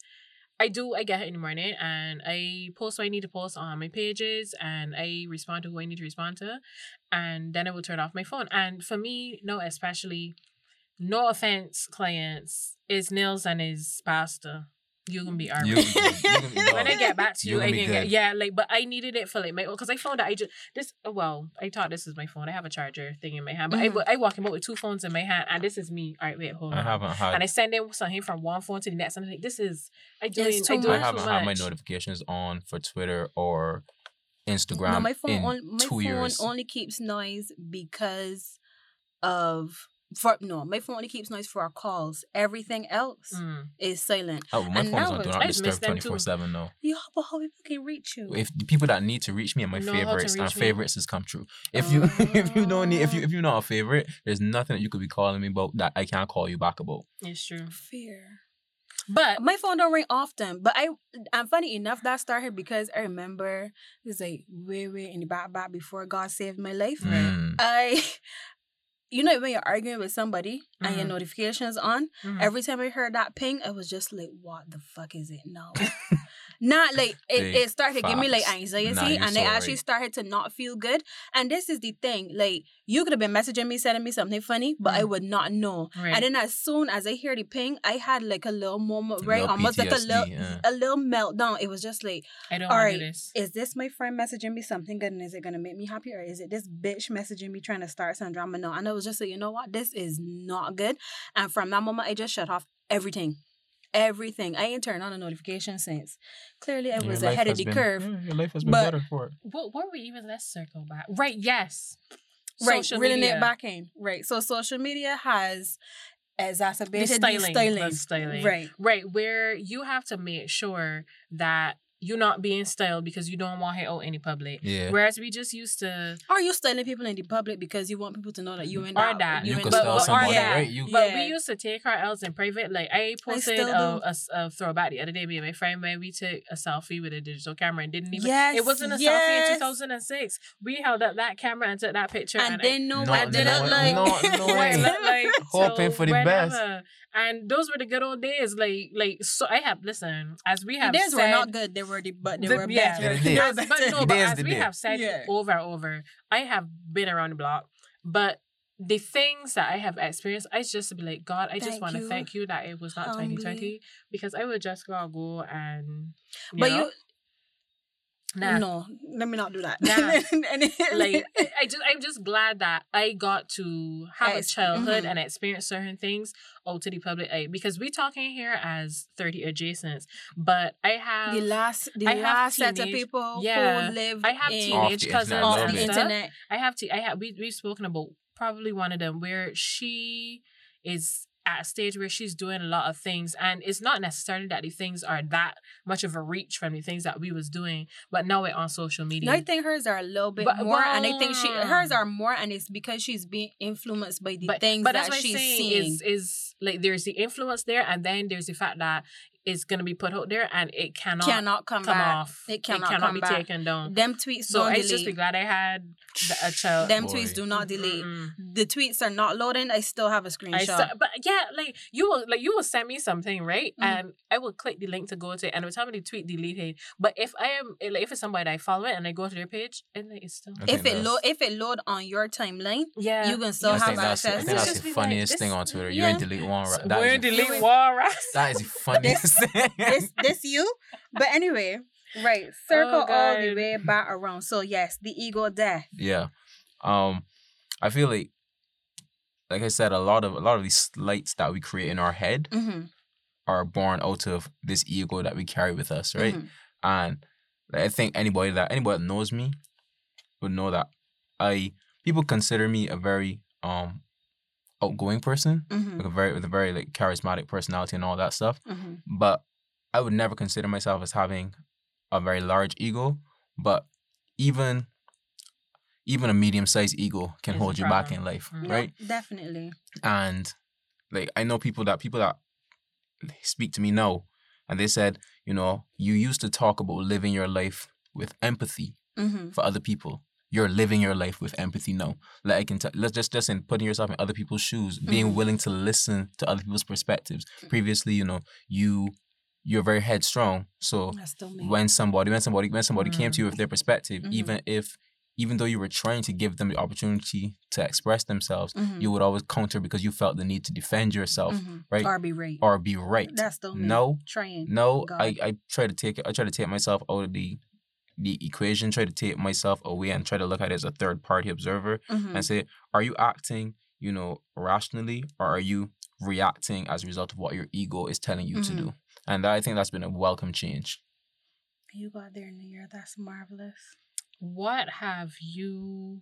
I do I get it in the morning and I post what I need to post on my pages and I respond to who I need to respond to and then I will turn off my phone. And for me, no, especially no offense, clients, it's Nils and his pastor. You can be alright. When I get back to You you, gonna I be can get yeah, like but I needed it for like my because I found that I just this well I thought this is my phone. I have a charger thing in my hand, but I Mhm. I, I walk him with two phones in my hand, and this is me. All right, wait, hold on. I haven't had And I send him something from one phone to the next, and I'm like, this is I doing It's I too doing I haven't too had my notifications on for Twitter or Instagram no my phone in on, my two phone years. only keeps noise because of for no my phone only keeps noise for our calls everything else Mm. is silent oh, my and phone is now on do it's- not I just miss disturb them twenty too. four seven though. yeah but how people can reach you If the people that need to reach me are my Know favorites, and favorites has come true. If you if you don't need if you if you're not a favorite, there's nothing that you could be calling me about that I can't call you back about. It's true, fear but my phone don't ring often but i I'm funny enough that started because i remember it's like way way in the back back before god saved my life Mm. i you know when you're arguing with somebody and your Mhm. notifications on mhm. Every time I heard that ping, I was just like, "What the fuck is it now?" not like it, Big it started giving me like anxiety, Nah, and I so actually started to not feel good. And this is the thing: like you could have been messaging me, sending me something funny, but I Mm. would not know. right. And then as soon as I hear the ping, I had like a little moment, right, little almost like a little, yeah. a little meltdown. It was just like, I don't all want right, to do this. is this my friend messaging me something good, and is it gonna make me happy, or is it this bitch messaging me trying to start some drama? No, and I was just like, you know what, this is not good. And from that moment, I just shut off everything. Everything. I ain't turned on a notification since. Clearly, I was ahead of the been- curve. your life has been But- better for it. What what were we even? Let's circle back. Right. Yes. Right, Social reeling media. it back in. Right. So social media has exacerbated the styling. styling. The styling. Right. Right, where you have to make sure that you're not being styled because you don't want it out in the public. Yeah. Whereas we just used to, Are you styling people in the public because you want people to know that you mm. and Or that. You and could but- style but- somebody, yeah. right? You but Yeah. we used to take our L's in private. Like I posted still a, do. a s- a throwback the other day. Me and my friend, man, we took a selfie with a digital camera and didn't even. Yes, it wasn't a selfie in 2006. We held up that camera and took that picture, and and then no, No, one did no, it like no, no I, way. like, like, Hoping so for the best. And those were the good old days. Like, like so. I have listen as we have These were not good. They were the but they The- were yeah. better. Yeah, they They did. were As- but no, but as we have said Yeah. over and over, I have been around the block, but the things that I have experienced, I just be like, God, I just want to thank you that it was not 2020 because I would just go go and you But know, you nah. no, let me not do that. Nah. And it- like I- I just I'm just glad that I got to have Ex- a childhood mhm. and experience certain things out to the public eye because we talking here as 30 adjacents, but I have the last the I have last set of people yeah, who live I have in teenage the cousins internet, off the internet. I have to. I have. We we've spoken about probably one of them where she is at a stage where she's doing a lot of things and it's not necessarily that the things are that much of a reach from the things that we was doing but now we're on social media I think hers are a little bit But- more, and I think she hers are more, and it's because she's being influenced by the things that's that she's saying seeing. Is is like there's the influence there, and then there's the fact that it's gonna be put out there, and it cannot, cannot come, come off. It cannot, come be back. taken down. Them tweets So don't I delete. just be glad I had the, a child. Them Boy. tweets do not delete. Mm-mm. The tweets are not loading. I still have a screenshot. I st- but yeah, like you will like you will send me something, right? Mhm. And I will click the link to go to it, and it will tell me the tweet deleted. But if I am like, if it's somebody that I follow it and I go to their page, and like, it's still if it load, if it load on your timeline, yeah. you can still I have think that's, I think that's the be like, funniest thing on Twitter. yeah. You're in delete one. Right? That We're is in the- delete war, That is the funniest this this you. But anyway, right. Circle all the way back around. So yes, the ego death. yeah. Um, I feel like, like I said, a lot of a lot of these slights that we create in our head Mm-hmm. are born out of this ego that we carry with us, right? Mhm. And I think anybody that anybody that knows me would know that I people consider me a very um outgoing person, Mm-hmm. like a very with a very like charismatic personality and all that stuff. Mm-hmm. But I would never consider myself as having a very large ego. But even even a medium sized ego can a hold you back in life, Mhm. right? definitely. and like I know people that people that speak to me now, and they said, you know, you used to talk about living your life with empathy Mm-hmm. for other people. You're living your life with empathy No, Like I can tell, let's just just in putting yourself in other people's shoes, being Mhm. willing to listen to other people's perspectives. Previously, you know, you you're very headstrong, so That's still me. when somebody when somebody when somebody came to you with their perspective, Mhm. even if even though you were trying to give them the opportunity to express themselves, Mhm. you would always counter because you felt the need to defend yourself Mhm. right? Or be right. or be right. That's me. No, Trying. no, God. I, I try to take I try to take myself out of the the equation, try to take myself away and try to look at it as a third party observer Mhm. and say, are you acting, you know, rationally or are you reacting as a result of what your ego is telling you to Mhm. do? And that, I think that's been a welcome change. You got there in the year. That's marvelous. what have you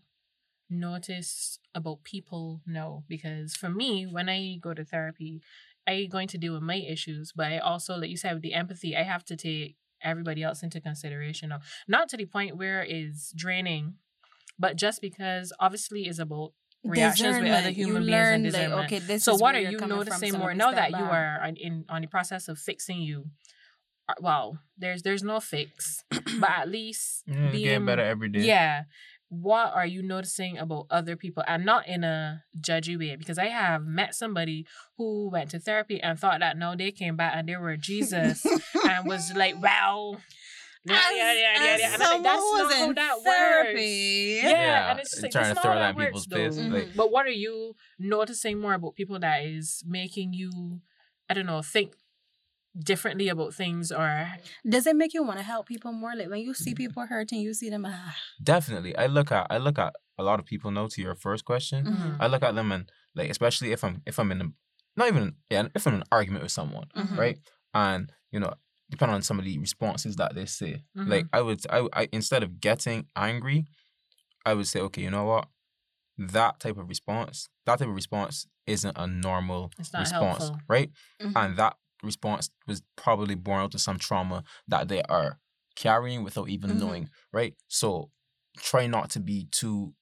noticed about people know? Because for me, when I go to therapy, I going to deal with my issues, but I also, like you said, with the empathy, I have to take everybody else into consideration. Now, not to the point where it's draining, but just because obviously it's about reactions with other Discernment. You human beings and learn, like, okay, this so is what are you're you coming from, noticing more now step that you are on, in on the process of fixing you? uh, Well, there's there's no fix, but at least being every day. yeah. What are you noticing about other people and not in a judgy way? Because I have met somebody who went to therapy and thought that no, they came back and they were Jesus and was like, wow. Yeah, yeah, yeah, yeah, yeah. And I'm like, that's not how that works. Yeah, Yeah, and it's just like, trying to not throw how that that works, people's face, though. like- mm-hmm. But what are you noticing more about people that is making you, I don't know, think differently about things or Does it make you want to help people more? Like when you see people hurting, you see them. Ah. Definitely. I look at I look at a lot of people now to your first question. Mhm. I look at them and like especially if I'm if I'm in a not even yeah, if I'm in an argument with someone, Mhm. right? And you know, depending on some of the responses that they say, Mhm. like I would I, I instead of getting angry, I would say, okay, you know what? That type of response, that type of response isn't a normal It's not response, helpful. right? Mhm. And that response was probably born out of some trauma that they are carrying without even Mhm. knowing, right? So try not to be too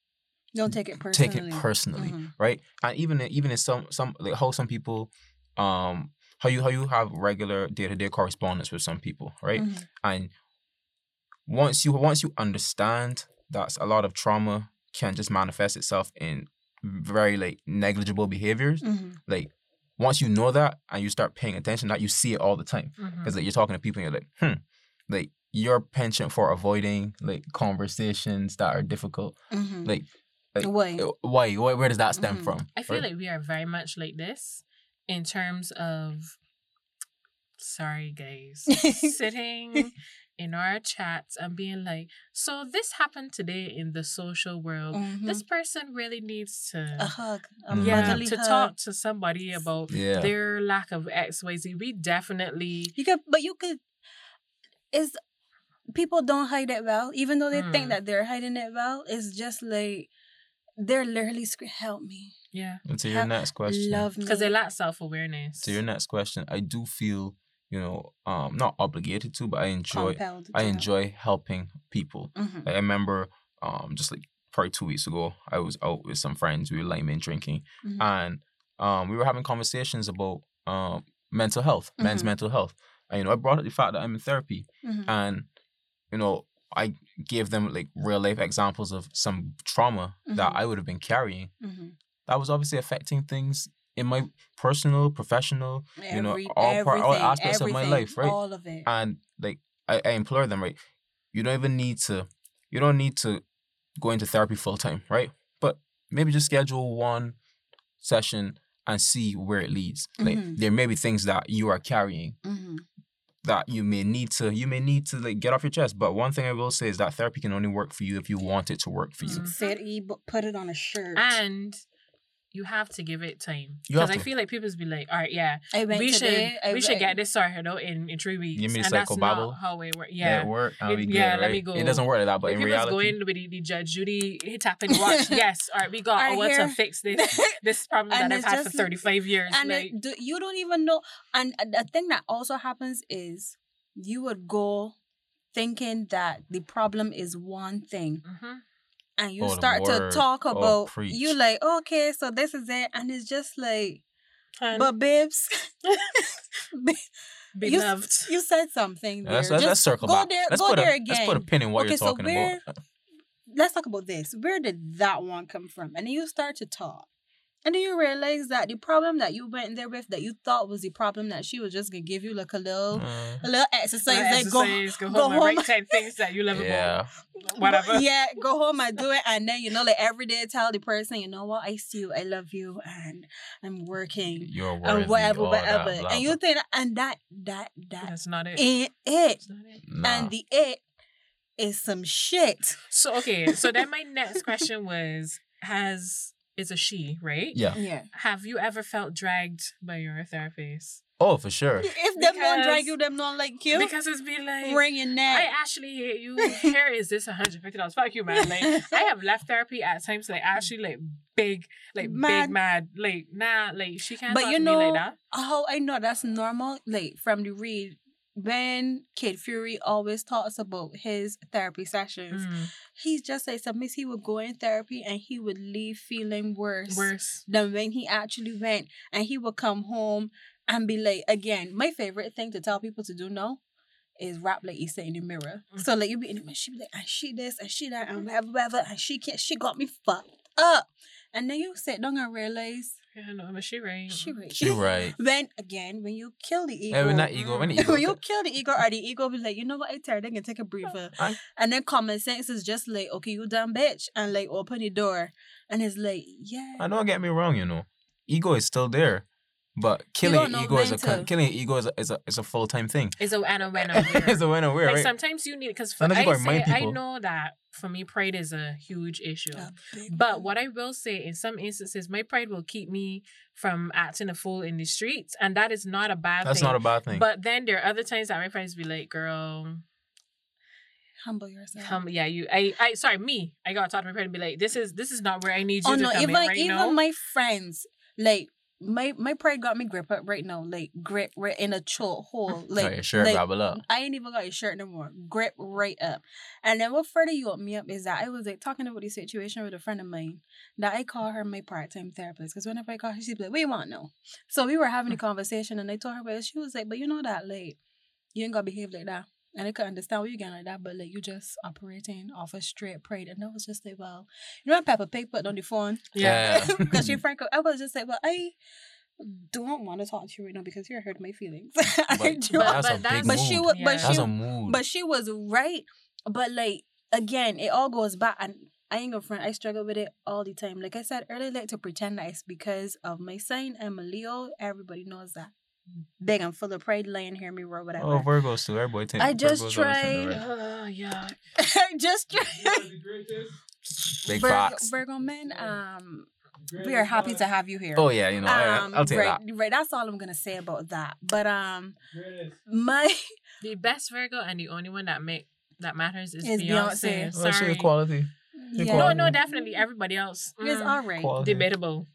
Don't take it personally. take it personally, Mhm. right? And even even in some some like how some people um how you how you have regular day to day correspondence with some people, right? Mhm. And once you once you understand that a lot of trauma can just manifest itself in very like negligible behaviors, Mhm. like once you know that and you start paying attention, that you see it all the time because like you're talking to people and you're like, hmm, like your penchant for avoiding like conversations that are difficult, Mhm. like like Why? uh, why, why where does that stem Mhm. from? I feel right? like we are very much like this in terms of sorry guys sitting in our chats and being like so this happened today in the social world Mhm. this person really needs to a hug, a Mhm. yeah motherly to hug. talk to somebody about yeah, their lack of xyz we definitely You could, but you could. Is people don't hide it well, even though they Mm. think that they're hiding it well. It's just like they're literally screaming, "Help me, Yeah. And to your help- next question, love me," Because they lack self awareness. to your next question, I do feel you know um not obligated to, but I enjoy I enjoy helping people. Mhm. I remember um just like probably two weeks ago, I was out with some friends. We were layman drinking, Mhm. and um we were having conversations about um mental health, men's Mhm. mental health. And you know, I brought up the fact that I'm in therapy, Mhm. and you know, I gave them like real life examples of some trauma that Mhm. I would have been carrying. Mhm. That was obviously affecting things in my personal, professional, you know, all part, all aspects of my life, right? All of it. and like I, I implore them right you don't even need to you don't need to go into therapy full time right but maybe just schedule one session and see where it leads like Mhm. there may be things that you are carrying Mhm. that you may need to you may need to like get off your chest but one thing i will say is that therapy can only work for you if you want it to work for you Mhm. Say it, put it on a shirt. And you have to give it time. You have Because I feel like people's be like, all right, yeah, I went we today, should I we should went- get this sorted out in, in three weeks. mean and that's psychobabble? not how it works. Yeah. it work It- good, yeah, let me go. it doesn't work like that but But in people's reality going with the, the Judge Judy hit up and watch. yes, all right, we got Alright, hour to here- fix this this problem And that I've it's had for 35 years. and like, it, do, you don't even know. And the thing that also happens is you would go thinking that the problem is one thing, mhm. And you Oh, start to talk Oh, about preach. you like okay, so this is it, and it's just like, And but babes, be you, you said something. Yeah, let's, there. let's, let's circle go back there, let's go put there a again. let's put a pin in what Okay, you're so talking where- about let's talk about this. Where did that one come from? And then you start to talk. And then you realize that the problem that you went there with that you thought was the problem that she was just gonna give you like a little Uh, a little exercise, Like, like go, exercise, go, go home, and home. write 10 things that you love yeah about. Whatever. Go- yeah, go home and do it, and then you know, like every day, tell the person, you know what, I see you, I love you, and I'm working, you're worthy, and whatever, all that, whatever, blah, and you think, and that, that, that That's not it. ain't it, That's not it. Nah. and the it is some shit. So okay, so then my next question was: Has is a she right? yeah Yeah. Have you ever felt dragged by your therapist? oh for sure If them don't drag you, them don't like you. Because it's been like Wring your I neck. actually hate you. Here is this hundred fifty dollars. Fuck you, man. Like I have left therapy at times. Like actually, like big, like Mad. big mad. Like nah, like she can't. But talk you to know, me like that. how I know that's normal, like from the read, when Kid Fury always talks about his therapy sessions, Mm, he's just like sometimes he would go in therapy and he would leave feeling worse, worse. than when he actually went, and he would come home and be like, again, my favorite thing to tell people to do now. Is rap like you say in the mirror. Mm. So like you be in the mirror, she be like, and she this and she that and whatever, whatever, and she can't she got me fucked up. And then you sit down and realize Yeah, no, but she right. she right. She right. When again, when you kill the ego, Yeah, when that ego, when mm. the ego, when you kill the ego, or the ego be like, you know what, I tired, I can take a breather. I- And then common sense is just like, okay, you done bitch, and like open the door, and it's like, yeah, I don't get me wrong, you know, ego is still there, but killing don't ego is a when con- to- killing ego is a is a, is a full time thing. It's a and a when a it's a win and like right? sometimes you need because Sometimes I say I know that for me pride is a huge issue. A big But what I will say, in some instances, my pride will keep me from acting a fool in the streets, and that is not a bad That's thing. not a bad thing. But then there are other times that my friends be like, "Girl, humble yourself. come, yeah, you, I, I, sorry, me, I gotta talk to my friend and be like, this is, this is not where I need you oh to no, come even in right even now." my friends, like my my pride got me grip up right now, like grip right in a choke hole, like Got your shirt like, gobble up. I ain't even got your shirt no more. Grip right up. And then what further you up me up is that I was like talking about the situation with a friend of mine that I call her my part time therapist. Because whenever I call her, she's like, "We want no." So we were having a mm. conversation and I told her, but she was like, But you know that like you ain't gonna behave like that. And I could understand why you're getting like that, but like you just operating off a straight pride. And I was just like, Well, you know when Peppa Pig put on the phone? yeah, Yeah. Because she frank I was just like, Well, I don't want to talk to you right now because you're hurting my feelings. I But, But- that's a but big but mood. she was, Yeah. but that's she, a but she was right. But like again, it all goes back, and I ain't gonna front. I struggle with it all the time. Like I said earlier, I like to pretend that it's because of my sign. I'm a Leo. Everybody knows that. Big and full of pride, lying here, me roll whatever. oh, Virgos too. Everybody think I just Virgos always think tried- they're uh, yeah. I just Big Virgo, facts. Virgo men. Um, we are happy to have you here. Oh yeah, you know, I, um, I'll take right, that. right. That's all I'm gonna say about that. But um, my The best Virgo and the only one that make that matters is, Is Beyonce. Beyonce. Well, she Sorry, equality. No, no, definitely. Everybody else. It's mm, all right. Quality. debatable.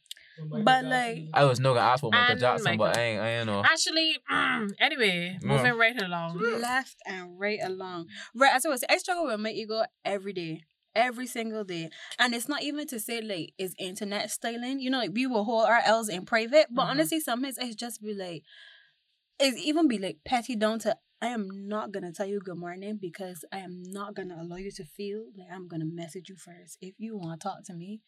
But like, I was no gonna ask for Michael And Jackson, but I ain't, I ain't know. Actually, mm, anyway, Yeah. moving right along. left and right along. Right, as I was, I struggle with my ego every day. Every single day. And it's not even to say like it's internet styling. You know, like we will hold our L's in private. But Mhm. honestly, sometimes it's just be like it's even be like petty down to I am not gonna tell you good morning because I am not gonna allow you to feel like I'm gonna message you first. If you wanna talk to me,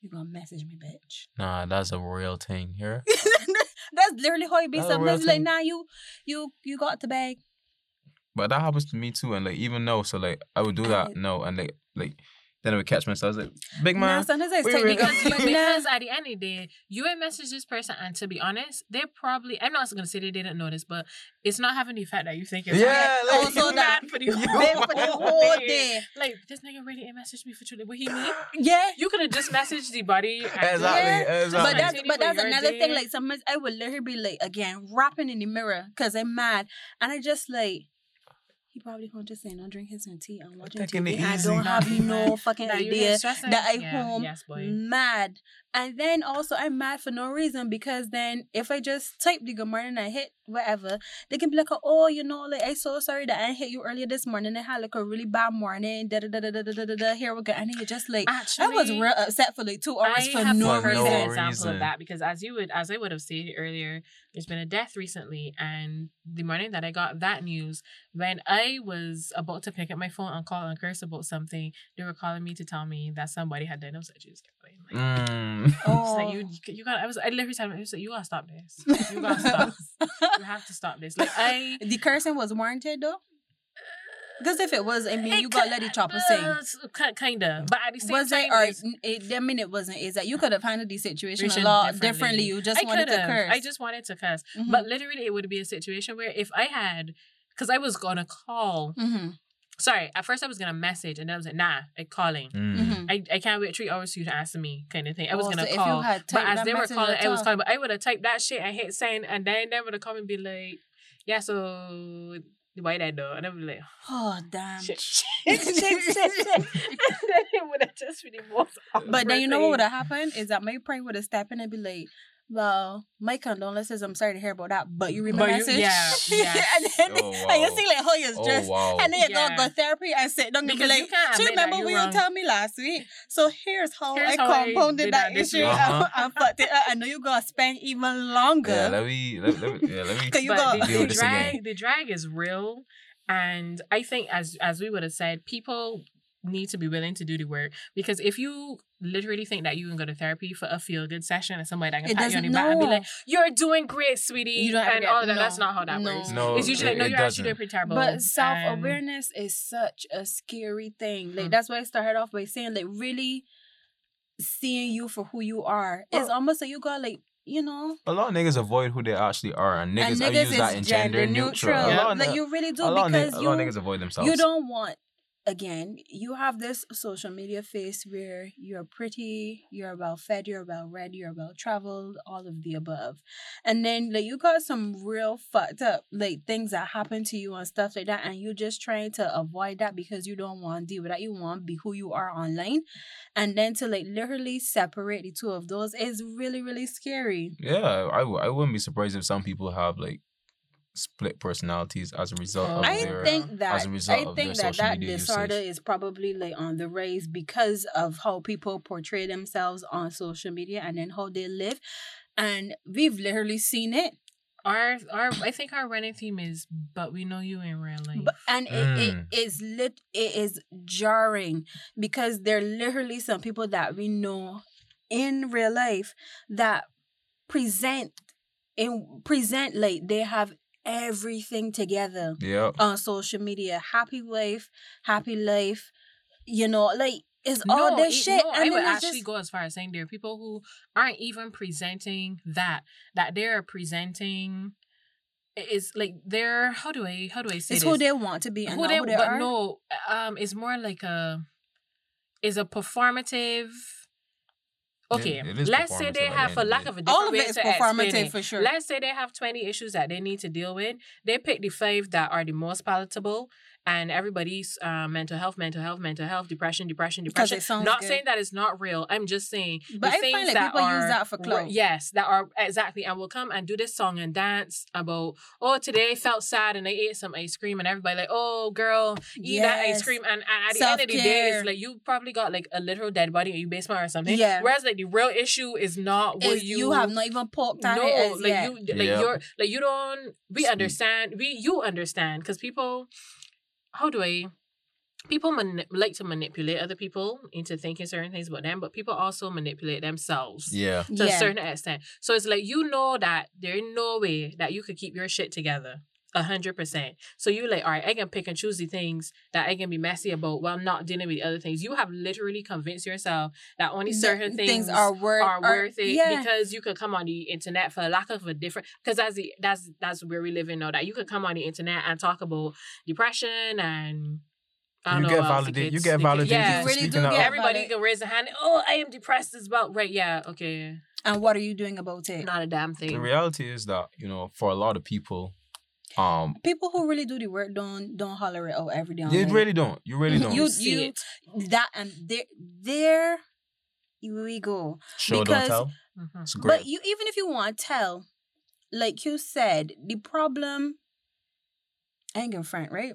you're gonna message me, bitch. Nah, that's a real thing here. That's literally how it be. That's Sometimes like, nah, you you you got the bag. But that happens to me too, and like even though, so like I would do that, I- no, and like like then I would catch myself like, big Nah, man. sometimes it's we take because, because, but because at the end of the day, you would message this person, and to be honest, they probably I'm not gonna say they didn't notice, but it's not having the effect that you think it's Yeah, having. like- also Also that- that for the Yeah. whole, for the whole day. Like this nigga really ain't messaged me for truly. What he mean? Yeah. You could have just messaged the body. Exactly, Yeah, exactly. But that's but that's your another thing. Like sometimes I would literally be like again rapping in the mirror because I'm mad, and I just like he probably gonna just say no drinking some tea I'm watching Taking TV. it and I don't have Nah, no fucking That you idea get stressing? that I Yeah, home Yes, mad. And then also I'm mad for no reason because then if I just type the good morning and I hit whatever, they can be like, oh, you know, like I'm so sorry that I hit you earlier this morning. I had like a really bad morning. Da da da da da da da da. da. Here we go. And then you just like Actually, I was real upset for like two hours I for have no a no reason. example reason. of that because as you would as I would have stated earlier, there's been a death recently, and the morning that I got that news, when I was about to pick up my phone and call and curse about something, they were calling me to tell me that somebody had died. I was like, Jesus, like, Mm. It's Oh. like you, you, got. I was. I literally him. I was like, you gotta stop this. You gotta stop. you have to stop this. Like I. The cursing was warranted though. Because if it was, I mean, it you got the chopper uh, ki- Kinda, but at the same Was time, it or it, I mean, it wasn't. Is that you could have handled the situation a lot differently. differently. You just I wanted to could've. curse. I just wanted to curse. Mhm. But literally, it would be a situation where if I had, because I was gonna call. Mhm. Sorry, at first I was gonna message, and then I was like, nah, like calling. Mm. Mhm. I, I can't wait three hours for you to answer me, kind of thing. I was Oh, gonna so call, but as they were calling, I was calling. But I would have typed that shit and hit send, and then they would have come and be like, yeah, so why that though? And I would be like, Oh damn! shit, shit, shit, shit, shit. and then it would have just been the. But then you know what would have happened is that my friend would have stepped in and be like, "Well, my condolences. I'm sorry to hear about that, but you read my But you- message." yeah, yeah. and then Oh, and you see like how you're Oh wow. and then you Yeah. go go therapy and sit down and be Because you like, can't "Do you remember you what you wrong. told me last week? So here's how Here's I how compounded did that, that issue. Uh-huh. and, and fucked it up. I know you gonna spend even longer. yeah, let me, let, let me, yeah, let me. Cause you but got the, the drag, the drag is real, and I think as as we would have said, people need to be willing to do the work because if you literally think that you can go to therapy for a feel good session and somebody that can It pat you on the back and be like, "You're doing great, sweetie," You don't and get- all that. no, That's not how that no. works. No, it's usually it- like, "No, you're actually doesn't. doing pretty terrible." But self and- awareness is such a scary thing. Like Hmm. that's why I started off by saying like really seeing you for who you are. It's Well- almost like you got like you know. A lot of niggas avoid who they actually are, and niggas, and I niggas use that is in gender neutral. A lot of Like you really do a lot of ni- because a you lot of niggas avoid themselves. you don't want again you have this social media face where you're pretty you're well fed you're well read you're well traveled all of the above. And then like you got some real fucked up like things that happen to you and stuff like that and you're just trying to avoid that because you don't want to deal with that. You want to be who you are online. And then to like literally separate the two of those is really really scary. Yeah, I, I wouldn't be surprised if some people have like split personalities as a result of I their. think that as a result I of think their that that disorder usage. is probably like on the rise because of how people portray themselves on social media and then how they live, and we've literally seen it. our our I think our running theme is, "But we know you in real life." But and it, Mm. it is lit. It is jarring because there are literally some people that we know in real life that present in present like they have everything together Yeah. on social media. Happy wife, happy life. You know, like it's all this it- shit. no, and I would actually just, go as far as saying there are people who aren't even presenting that. That they're presenting is like they're how do I how do I say it's this? who they want to be and who they, who they but are. no, um, it's more like a is a performative. Okay, it is let's say they have, end for of the lack of a different all of way it is to explain performative it, for sure. Let's say they have 20 issues that they need to deal with. They pick the five that are the most palatable and everybody's uh, mental health, mental health, mental health, depression, depression, 'Cause depression. it sounds Not good. saying that it's not real. I'm just saying. But the I find things that people use are that for re- clout. Yes, that are exactly, and will come and do this song and dance about. Oh, today I felt sad and I ate some ice cream, and everybody like, oh, girl, eat that ice cream. And, and at the end of the day, it's like you probably got like a literal dead body in your basement or something. Yeah. Whereas like the real issue is not what Is you you, have not even poked at no, it as like yet. you, like Yeah. you're, like you don't. We understand. We you understand because people. How do I? People mani- like to manipulate other people into thinking certain things about them, but people also manipulate themselves Yeah. to a certain extent. So it's like you know that there is no way that you could keep your shit together. A hundred percent. So you like, all right, I can pick and choose the things that I can be messy about while not dealing with the other things. You have literally convinced yourself that only certain things, are worth are worth it Yeah. because you could come on the internet for lack of a different because that's the that's that's where we live in now that you could come on the internet and talk about depression and I don't You know get what else validated. You get validated Yeah, You for really speaking do get everybody valid- can raise a hand. Oh, I am depressed as well. Right? Yeah. Okay. and what are you doing about it? Not a damn thing. The reality is that you know, for a lot of people, um, People who really do the work don't don't holler it out every day. you online. really don't. You really don't. You see you it. that and there there we go. Show because- don't tell. Mhm. It's great. But you even if you want to tell, like you said, the problem I ain't gonna front, right?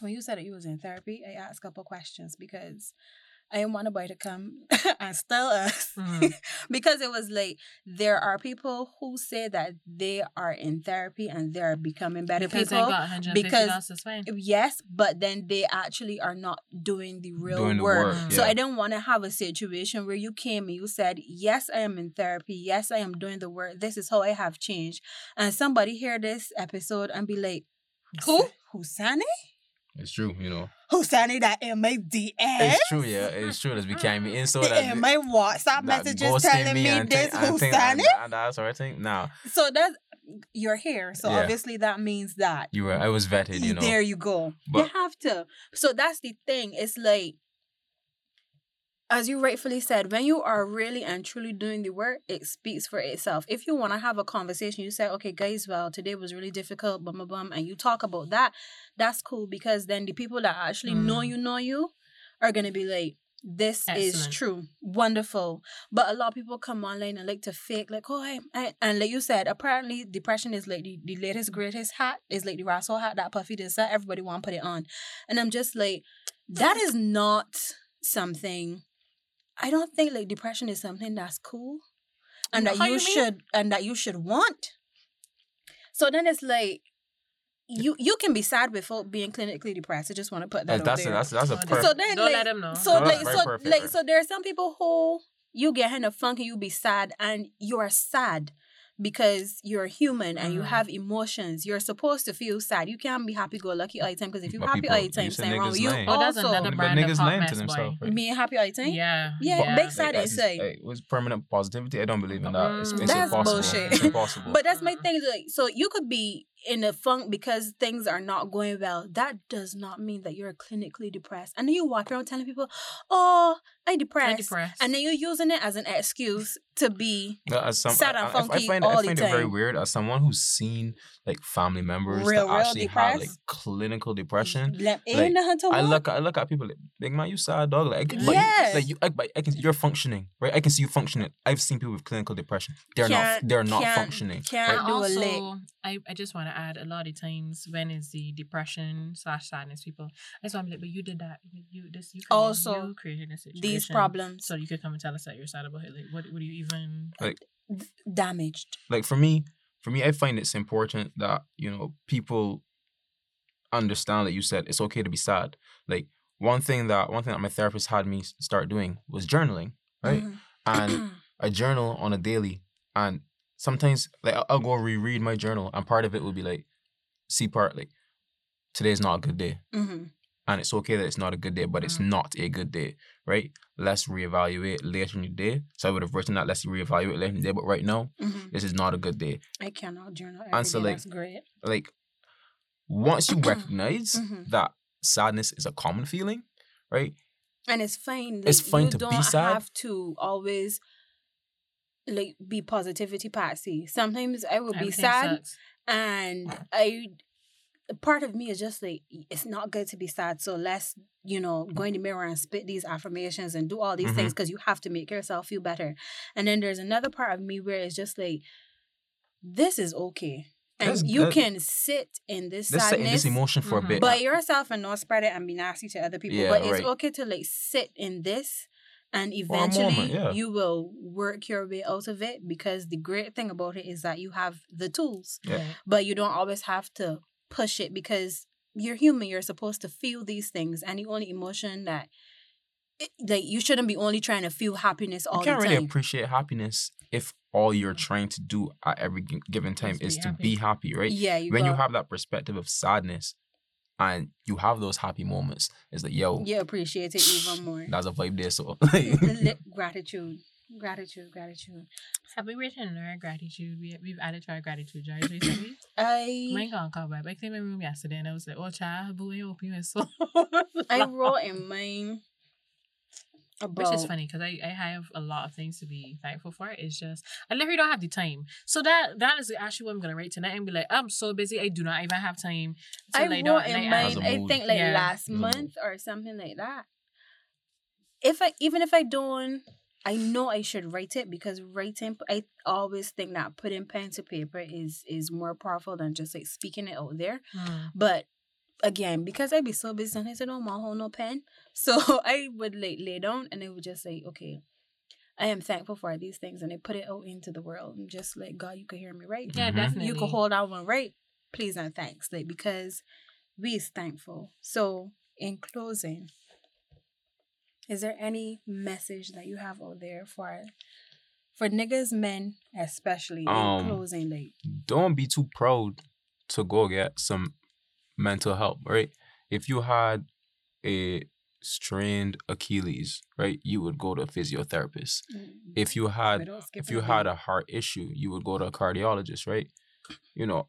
When you said that you was in therapy, I asked a couple questions because I didn't want nobody to come and steal us. Mhm. because it was like there are people who say that they are in therapy and they're becoming better because people. they got 150 because- dollars. Yes, but then they actually are not doing the real Doing the work. work. So yeah. I didn't want to have a situation where you came and you said, "Yes, I am in therapy. Yes, I am doing the work. This is how I have changed." And somebody hear this episode and be like, "Who? Husani? It's true. You know, Husani? That in my DM? it's true. Yeah, it's true. That's became me. And so that. in my WhatsApp that messages telling me, this think- and think- and Husani?" that- and that sort of thing. Now So that's you're here. So Yeah. obviously that means that you were. I was vetted. You know. There you go. you have to. So that's the thing. It's like, as you rightfully said, when you are really and truly doing the work, it speaks for itself. If you want to have a conversation, you say, okay, guys, well, today was really difficult, bum, bum, bum, and you talk about that, that's cool because then the people that actually know Mm. you, know you, are going to be like, this is true, wonderful. But a lot of people come online and like to fake, like, oh, I, I and like you said, apparently depression is like the, the latest greatest hat. Is like the Russell hat that Puffy that everybody want to put it on, and I'm just like, that is not something. I don't think like depression is something that's cool, and that How you, you should and that you should want. So then it's like. You you can be sad without being clinically depressed. I just want to put that That's out that's there. a, that's that's a So perfect. So then, Don't like, let them know. So No, like, so perfect, like, so there are some people who you get kind of funky, you be sad, and you are sad because you're human and you Mhm. have emotions. You're supposed to feel sad. You can't be happy go lucky all the time because if you But happy people- all the time, you something wrong with you. lame. Oh, that's also, another brand of niggas hot lame to themselves. Right? me happy all the time. Yeah. Yeah, big Like, sad I is just- say. It was permanent positivity. I don't believe in that. It's, Mm. it's That's impossible. bullshit. It's impossible. But that's my thing. Like, so you could be in a funk because things are not going well. That does not mean that you're clinically depressed. And then you walk around telling people, "Oh, I'm depressed,", I'm depressed. and then you're using it as an excuse to be No, as some, sad I, and I- I funky find, all I the find it very weird as someone who's seen like family members Real, that real actually have like clinical depression. Mm, like, Like, I look, I look at people like, big man, you sad dog. Like, I can- but Yeah. you, like you, I, but I can, you're functioning, right? I can see you functioning. I've seen people with clinical depression. They're not, Can't- they're not can't- functioning. can't And do a lick. I, I just want to add a lot of times when is the depression slash sadness people. That's just I'm like, but you did that. You, you this you created, Also, you created a situation. These problems So you could come and tell us that you're sad about it. Like, what what do you even? Like damaged. like for me for me i find it's important that you know people understand that you said it's okay to be sad like one thing that one thing that my therapist had me start doing was journaling right Mhm. and i journal on a daily and sometimes like I'll, I'll go reread my journal and part of it will be like see part like today's not a good day Mhm. and it's okay that it's not a good day, but it's Mhm. not a good day, right? Let's reevaluate later in the day. So I would have written that let's reevaluate later in the day, but right now, Mhm. this is not a good day. I cannot journal. Every And so, day. like, That's great. like once you recognize Mhm. that sadness is a common feeling, right? And it's fine. It's fine you to be don't sad. have to always like be positivity patsy. Sometimes I would be sad sucks. and I part of me is just like it's not good to be sad so let's you know go in the mirror and spit these affirmations and do all these things because you have to make yourself feel better and then there's another part of me where it's just like this is okay and That's you can sit in this Let's sit in sadness this emotion for Mhm. a bit. by yourself and not spread it and be nasty to other people Yeah, but it's right. okay to like sit in this and eventually moment, yeah. you will work your way out of it because the great thing about it is that you have the tools Yeah. But you don't always have to push it because you're human. You're supposed to feel these things, and the only emotion that it, like you shouldn't be only trying to feel happiness all you can't really appreciate happiness if all you're trying to do at every given time Is is to be happy, right? yeah, you when you have that perspective of sadness and you have those happy moments, it's like, yo, you appreciate it even more. that's a vibe there. So, Li- gratitude, gratitude, gratitude. Have we written our gratitude? We, we've added to our gratitude jars recently. I Mine can't come back. I came in my room yesterday and I was like, oh, child, boy, open your soul. I wrote in mine about Which is funny because I, I have a lot of things to be thankful for. It's just I literally don't have the time. So that that is actually what I'm gonna write tonight and be like, I'm so busy, I do not even have time to I lay down wrote in mine. a I mood. think like Yeah. last As a mood. month or something like that. If I even if I don't, I know I should write it because writing. I always think that putting pen to paper is is more powerful than just like speaking it out there. Mm. But again, because I'd be so busy, sometimes I don't want hold no pen. So I would like lay down and I would just say, okay. I am thankful for these things, and I put it out into the world. And just like God, you can hear me, right? Yeah, Mhm. definitely. you could hold that one right please and thanks like because we is thankful so in closing is there any message that you have out there for for niggas men especially in Um, closing like don't be too proud to go get some mental health, right? If you had a strained Achilles, right, you would go to a physiotherapist. If you had if you had a heart issue, you would go to a cardiologist, right? You know,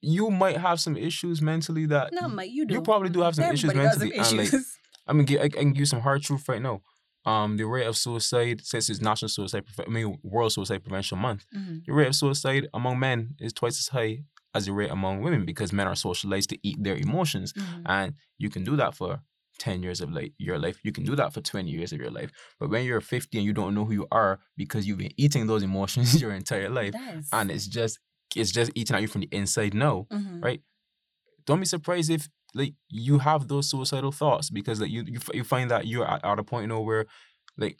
you might have some issues mentally that no Mike, you do you probably do have some issues Everybody got mentally, some and like issues. I mean, I, I can give you some hard truth right now. Um, the rate of suicide since it's National Suicide, Preve- I mean, World Suicide Prevention Month, Mhm. the rate of suicide among men is twice as high as the rate among women because men are socialized to eat their emotions, Mhm. and you can do that for ten years of like your life. You can do that for twenty years of your life. But when you're fifty and you don't know who you are because you've been eating those emotions your entire life, is- and it's just it's just eating at you from the inside now Mhm. right? don't be surprised if like you have those suicidal thoughts because like you you, f- you find that you're at, at a point now where like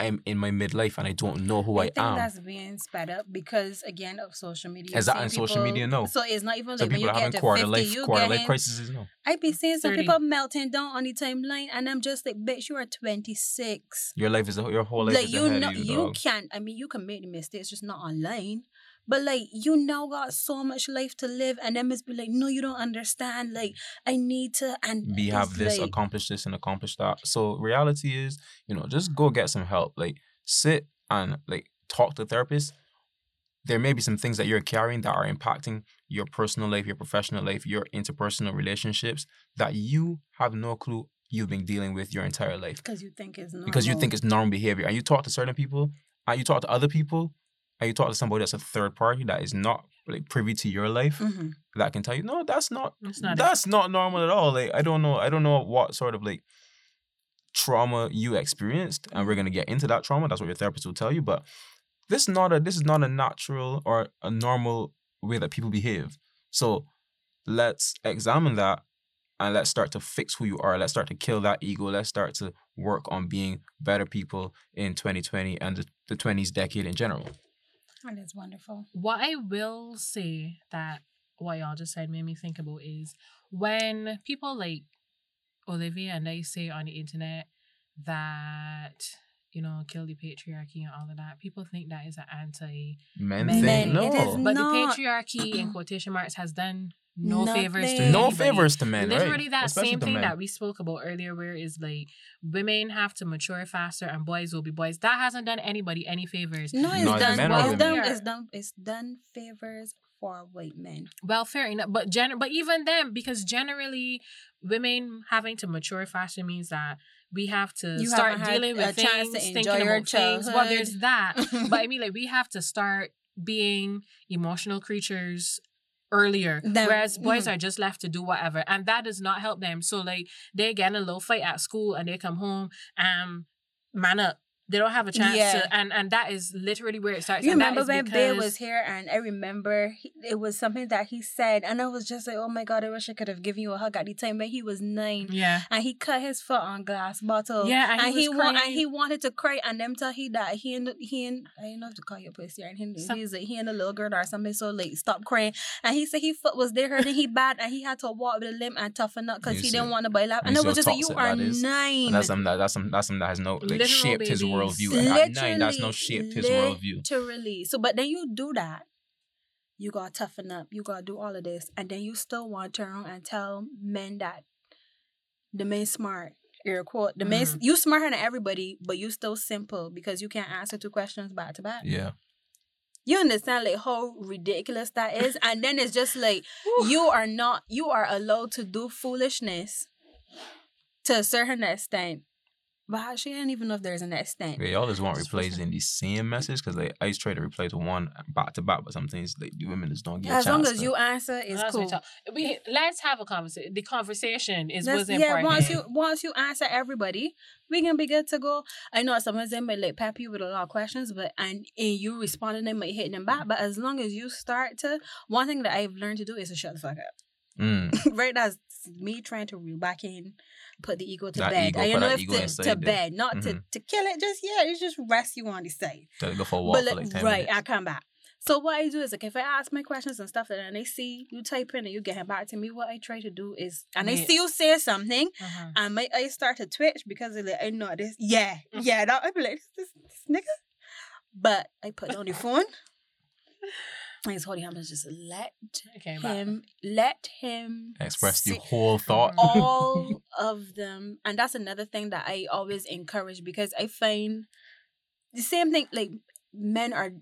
I'm in my midlife and I don't know who I, am. I think am. that's being sped up because again of social media. Is that on in social media? No. So it's not even Some like when people you are having get to quarter 50, life you quarter getting, life crises now. I be seeing some 30. people melting down on the timeline, and I'm just like, bitch, you are 26. Your life is a, your whole life like is you ahead know, of you, you can't. I mean, you can make the mistakes, just not online. But like, you now got so much life to live, and then must be like, no, you don't understand. Like, mm. I need to and Be have this, like, accomplish this, and accomplish that. So reality is, you know, just go get some help. Like sit and like talk to a therapist. There may be some things that you're carrying that are impacting your personal life, your professional life, your interpersonal relationships that you have no clue you've been dealing with your entire life. because you think it's normal. because you think it's normal behavior. And you talk to certain people, and you talk to other people, and you talk to somebody that's a third party that is not like privy to your life Mhm. that can tell you, no, that's not It's not it. that's not normal at all. Like I don't know, I don't know what sort of like trauma you experienced, and we're gonna get into that trauma. That's what your therapist will tell you. But this is not a this is not a natural or a normal way that people behave. So let's examine that and let's start to fix who you are. Let's start to kill that ego. Let's start to work on being better people in 2020 and the, the 20s decade in general. And it's wonderful. What I will say that what y'all just said made me think about is when people like Olivia and they say on the internet that you know kill the patriarchy and all of that, people think that is an anti. Men, Men, think it no. is But Not- the patriarchy in quotation marks has done no favors to Nothing. no anybody. favors to men, Literally right? that Especially same thing men. that we spoke about earlier, where is like women have to mature faster and boys will be boys. That hasn't done anybody any favors. No, it's No, done. men It's done. It's done. It's done favors for white men. Well, fair enough, but gen- but even then, because generally women having to mature faster means that we have to You start dealing with chance things, thinking enjoy your about things. Well, there's that, but I mean, like we have to start being emotional creatures earlier. Them- whereas boys mhm. are just left to do whatever. And that does not help them. So like they get in a little fight at school and they come home, um, man up. They don't have a chance Yeah. to and and that is literally where it starts. You and that remember when Bear because- was here, and I remember he, it was something that he said, and I was just like, "Oh my god, I wish I could have given you a hug at the time." But he was nine, Yeah. and he cut his foot on glass bottle. Yeah, and, and he, he, wa- and he wanted to cry, and them tell he that he and he and I don't know if to call your pussy and he, Some- he's like he and the little girl or something. So like, stop crying. And he said he foot was there hurting, he bad, and he had to walk with a limp and toughen up because he see- didn't want to bite laugh. you And it was just like, you are nine. And that's something that that's some that's something that has no like Literal shaped his babies. Worldview. At nine, that's no shaped his worldview. Literally. So, but then you do that. You gotta toughen up. You gotta do all of this, and then you still want to turn around and tell men that the men smart. Air quote. The men Mhm. you smarter than everybody, but you still simple because you can't answer two questions back to back. Yeah. You understand like how ridiculous that is, and then it's just like you are not. You are allowed to do foolishness to a certain extent, but she didn't even know if there's an extent. Yeah, y'all just want That's replays in the same message because like I used to try to replace one back to back, but sometimes like the women just don't get. As a long chance as you answer, it's That's cool. we talk- We let's have a conversation. The conversation is That's- what's yeah, important. once you once you answer everybody, we can be good to go. I know sometimes they might like pep you with a lot of questions, but and, and you responding, they might hit them back. But as long as you start to, one thing that I've learned to do is to shut the fuck up. Mm, right, that's me trying to reel back in, put the ego to That bed. ego, I put know that if ego to, to bed, not to Mhm. to kill it. Just yeah, it's just rest you on the side. to go for a walk But for like, like ten right, minutes. I come back. So what I do is like if I ask my questions and stuff and they see you type in and you get back to me, what I try to do is and I Yeah. see you say something Uh-huh. and my eyes start to twitch because of like, I know this. Yeah, yeah, that I be like this, this nigga. But I put down the phone. I just hold him and just let Okay, back. him let him Express the say whole thought. all of them. And that's another thing that I always encourage because I find the same thing like men are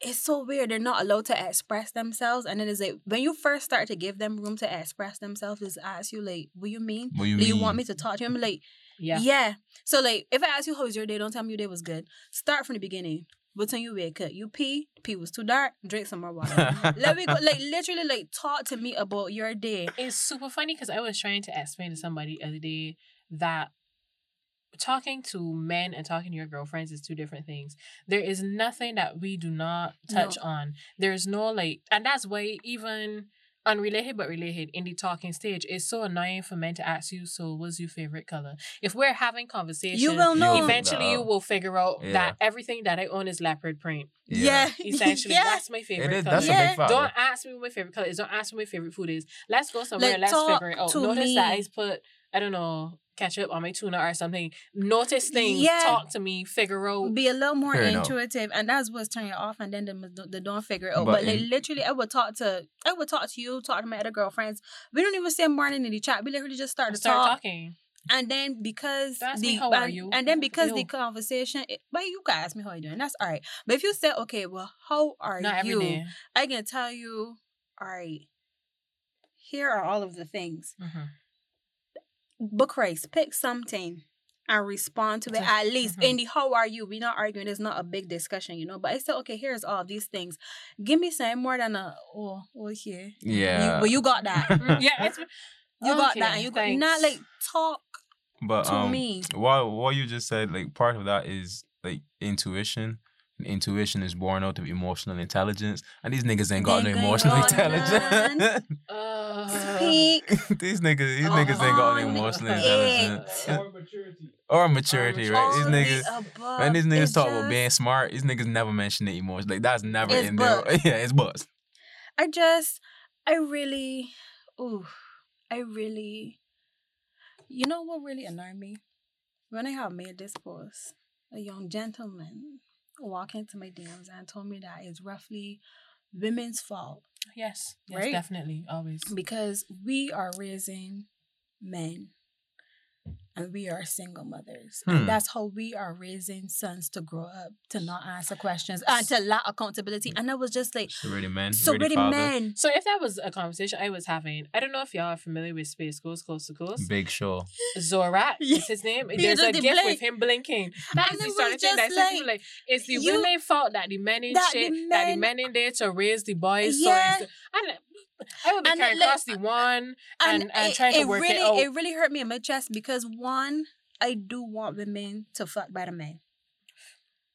it's so weird. They're not allowed to express themselves. And then it's like when you first start to give them room to express themselves, is ask you like, what you mean? what you Do mean? you want me to talk to him? Like, Yeah. yeah. So like if I ask you how was your day, don't tell me your day was good. Start from the beginning. What time you wake up? You pee, pee was too dark, drink some more water. Let me go like literally like talk to me about your day. It's super funny because I was trying to explain to somebody the other day that talking to men and talking to your girlfriends is two different things. There is nothing that we do not touch No. on. There's no like, and that's why even unrelated but related in the talking stage, it's so annoying for men to ask you, "So, what's your favorite color?" If we're having conversation, You will know. Eventually, you will figure out Yeah. that everything that I own is leopard print. Yeah. Essentially, yeah. that's my favorite It is. color. That's Yeah. a big. Don't ask me what my favorite color is. Don't ask me what my favorite food is. Let's go somewhere. Like, and let's figure it out. to Notice that. I put, I don't know, ketchup on my tuna or something. Notice things. Yeah. Talk to me. Figure out. be a little more Fair enough. intuitive, and that's what's turning it off, and then the, they don't figure it out. But But, like in- literally, I would talk to, I would talk to you, talk to my other girlfriends. We don't even say morning in the chat. We literally just start to Start talk, talking. and then because Ask the me, "How are and, you?" and then because the conversation, it, but you can ask me how you doing. That's all right. But if you say, okay, well, how are Not you? day. I can tell you, all right. Here are all of the things. Mhm. But Christ, pick something and respond to it. At least Mhm. in the how are you? We're not arguing. It's not a big discussion, you know. But I said, okay, here's all these things. Give me some more than a oh, oh yeah. Yeah. You, but you got that. Mm, yeah, it's. You got that, and you got thanks. not like talk But to um, me. what what you just said, like part of that is like intuition. And intuition is born out of emotional intelligence, and these niggas ain't got They no emotional got intelligence. Uh, Speak. these niggas, these niggas ain't got no emotional it. intelligence Or maturity. or maturity, right? These All the niggas. above. When these niggas It's talk about being smart, these niggas never mention the emotion. Like that's never It's in there. Yeah, it's buzz. I just, I really, ooh, I really, you know what really annoyed me? When I had made this post, a young gentleman walked into my DMs and told me that it's roughly women's fault yes, yes, Right? definitely, always. because we are raising men and we are single mothers. Hmm. And that's how we are raising sons to grow up, to not answer questions, and to lack accountability. And I was just like, So really men. so really really men. So if that was a conversation I was having, I don't know if y'all are familiar with Space Ghost Coast to Coast. Big show. Zorak Yeah. is his name. There's a does the gift blink. with him blinking. That And is it the sort was of thing that just some people like, like. It's the you- women fault that the men in that shit, the that the men- men in there to raise the boys. Yeah. So it's the, I'm like, I would be And, carrying like, one and, and, it, trying to it work really, it out. It really hurt me in my chest because one, I do want women to fuck by the man.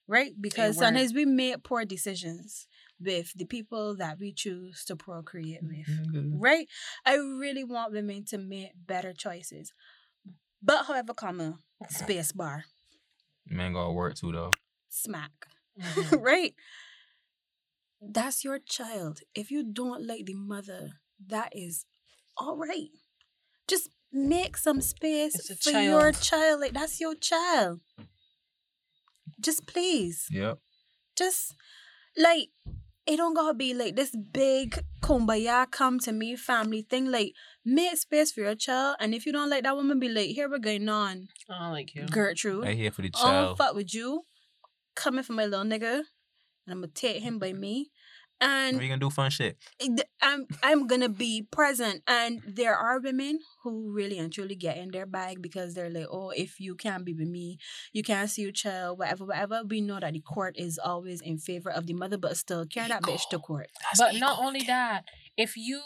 Right? Because sometimes we make poor decisions with the people that we choose to procreate with. Nigga. Right? I really want women to make better choices. But however, comma, space bar, Man gotta work too though. smack. Mhm. right? That's your child. If you don't like the mother, that is all right. Just make some space It's a for your child. child. Like that's your child. Just please. Yep. Just like it don't gotta be like this big kumbaya come to me family thing. Like make space for your child. And if you don't like that woman, be like, here we're going on. I don't like you. Gertrude. I here for the I don't child. fuck with you. Coming for my little nigga. And I'm gonna take him by mm-hmm. me. And we're gonna do fun shit. Eh, I'm I'm gonna be present. And there are women who really and truly get in their bag because they're like, oh, if you can't be with me, you can't see your child, whatever, whatever. We know that the court is always in favor of the mother, but still carry that bitch to court. But not only that, if you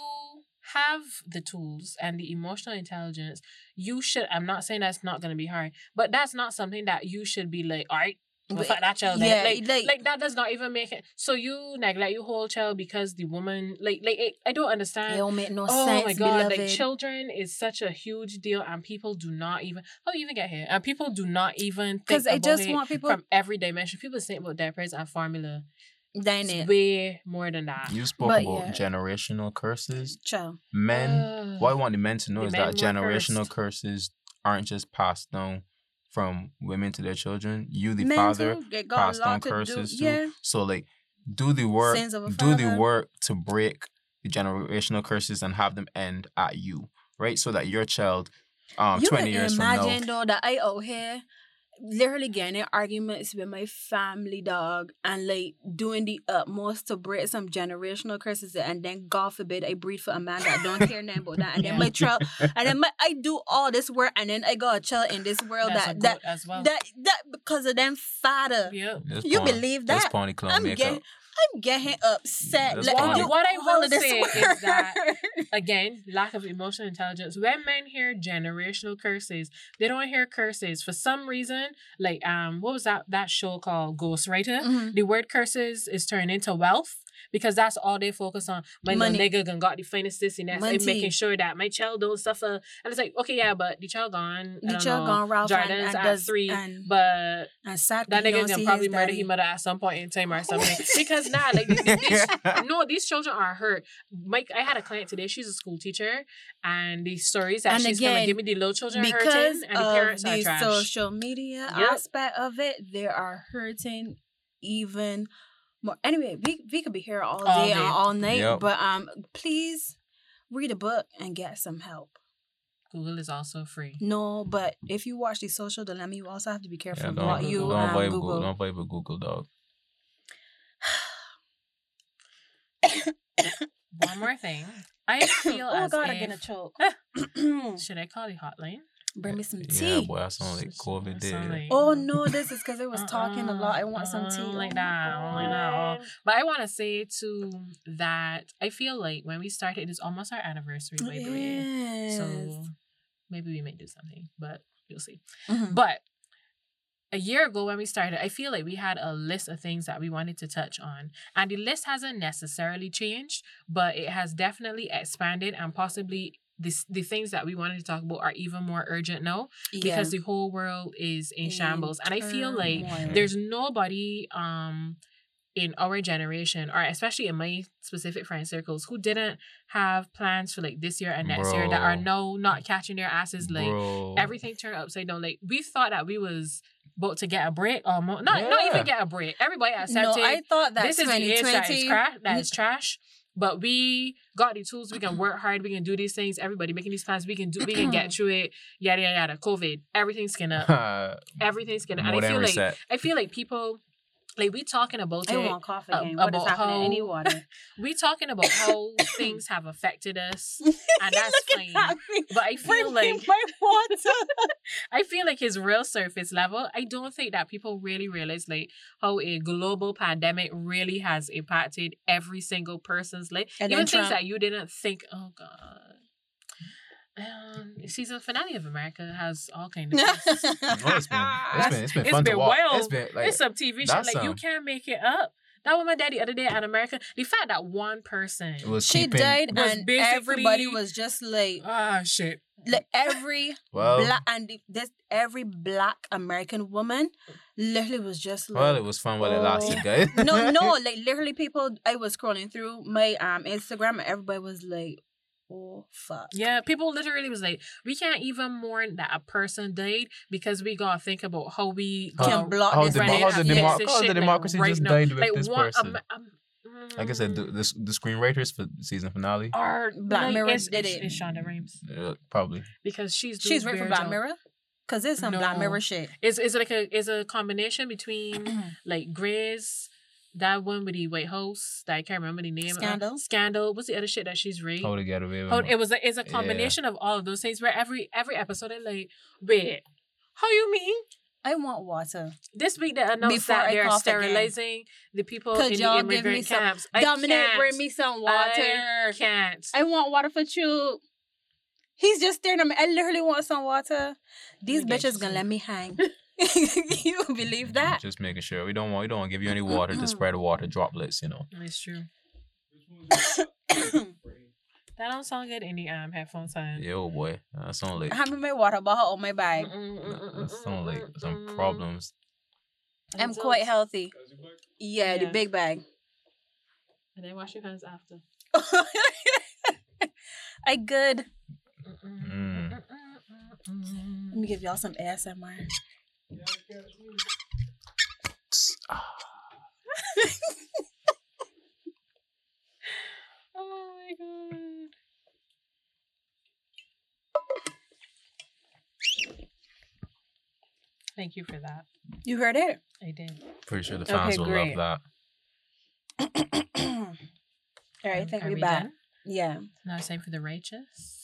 have the tools and the emotional intelligence, you should. I'm not saying that's not going to be hard, but that's not something that you should be like, all right. Well, But- fuck that child. yeah. Like, like- like, that does not even make it. So you neglect your whole child because the woman, like, like it, I don't It understand. don't make no Oh sense, my god! beloved. Like children is such a huge deal, and people do not even. How do you even get here? And people do not even think Because I about just it want people from every dimension. People think about diapers and formula. then It's it. way more than that. You spoke But about yeah. generational curses. Child. Men, Ugh. what I want the men to know is that generational cursed. curses aren't just passed down from women to their children. You, the Men father, too, passed down lot do. curses too. Yeah. So like, do the work, Sins of a do the work to break the generational curses and have them end at you, right? So that your child, um, you twenty can years from imagine now, though that I out here literally getting in arguments with my family dog and like doing the utmost to break some generational curses and then God forbid I breed for a man that don't care nothing about that and then Yeah. my child and then my, I do all this work and then I got a child in this world That's that that, as well. that that because of them father. yeah. You porn- believe this that? pony clown I'm makeup. getting I'm getting upset. Like, funny. you- What I all will of this say is that again, lack of emotional intelligence. When men hear generational curses, they don't hear curses for some reason. Like um, what was that that show called Ghostwriter? Mhm. The word curses is turned into wealth because that's all they focus on. My Money. nigga gonna got the finest this and that. I'm making sure that my child don't suffer. And it's like, okay, yeah, but the child gone. The child know, gone Ralph and, Jordan's and at does, three, and, but and sad that nigga can probably murder his mother at some point in time or something. because now, like these, these, no, these children are hurt. Mike, I had a client today. She's a school teacher, and the stories that And she's again, coming give me the little children because hurting, and the parents are the trash. social media Yep. aspect of it, they are hurting even more. Anyway, we we could be here all day, All and day. all night, Yep. but um, please read a book and get some help. Google is also free. No, but if you watch the social dilemma, you also have to be careful Yeah, of don't, what you don't um, vibe Google. Google. Don't vibe with Google, dog. One more thing. I feel oh as God, if, I'm gonna choke. should I call the hotline? Bring me some tea. Yeah, tea. boy, that sound like COVID did. Like- Oh no, this is because I was talking a lot. I want some Uh-uh, tea. Like Oh, that. I don't like that. Oh. But I want to say too that I feel like when we started, it is almost our anniversary, by the way. So maybe we may do something, but you'll see. Mhm. But a year ago when we started, I feel like we had a list of things that we wanted to touch on. And the list hasn't necessarily changed, but it has definitely expanded and possibly this, the things that we wanted to talk about are even more urgent now because the whole world is in In shambles. And I feel like turmoil. there's nobody um in our generation or especially in my specific friend circles who didn't have plans for like this year and next year that are Bro. now not catching their asses like Bro. everything turned upside down like we thought that we was about to get a break or more not not even get a break everybody no, I thought that this is the age that is 2020 trash that is trash but we got the tools we can work hard we can do these things everybody making these plans we can do we can get through it yada yada yada covid everything's gonna everything's gonna and i feel like. I feel like people like we talking about it. want coffee uh, again. What is about happening? Any how- water? We talking about how things have affected us, and that's fine. But I feel like my water. I feel like his real surface level. I don't think that people really realize like how a global pandemic really has impacted every single person's life. And Even things Trump- that you didn't think. Oh God. Um, season finale of America has all kind of. twists. Oh, it's been it's been it's been It's fun been to watch. well- It's been like it's some TV show that's Like you can't make it up. That was my daddy the other day at America. The fact that one person. was she keeping, died, was and everybody was just like, Ah shit. like every Well, black and the- this every black American woman literally was just like. well, it was fun while it lasted, oh. guys. no, no, like literally, people. I was scrolling through my um Instagram, and everybody was like, "Oh fuck." Yeah, people literally was like, we can't even mourn that a person died because we gotta think about how we How- Can block how this the, right how the, now. demo- how the shit, like, democracy right just now. died with Like this one, person. um, um, like I said, the, the the screenwriters for season finale, Our Black like, Mirror it's, did it's, it. it's Shonda Rhimes uh, probably. because she's She's doing right for Black job. Mirror, cause it's some Black Mirror shit. It's it's like a it's a combination between like Grey's, that one with the White House that I can't remember the name. of. Scandal? Scandal. What's the other shit that she's raped? How to get away with Oh, it. it was a, it's a Yeah. combination of all of those things where every every episode they're like, wait, how you mean? I want water. This week they announced Before that I they're cough again. sterilizing the people Could in the y'all give immigrant me some- camps. I Dominic, can't. bring me some water. I can't. I want water for you. He's just staring at me. I literally want some water. These Let me get bitches gonna let me hang. you believe that? Just making sure we don't want we don't want to give you any water to spread water droplets. You know. It's true. That don't sound good in the um headphone sound. Yeah, oh boy, that sound like Hand me my water bottle on my bag. that sound like some problems. I'm quite healthy. Yeah, the big bag. And then wash your hands after. I good. Mm. Let me give y'all some ASMR. Oh my god. Thank you for that. You heard it? I did. Pretty sure the fans Okay, will great. love that. All right, I think Are we we back. done? Yeah. Now it's time for the righteous.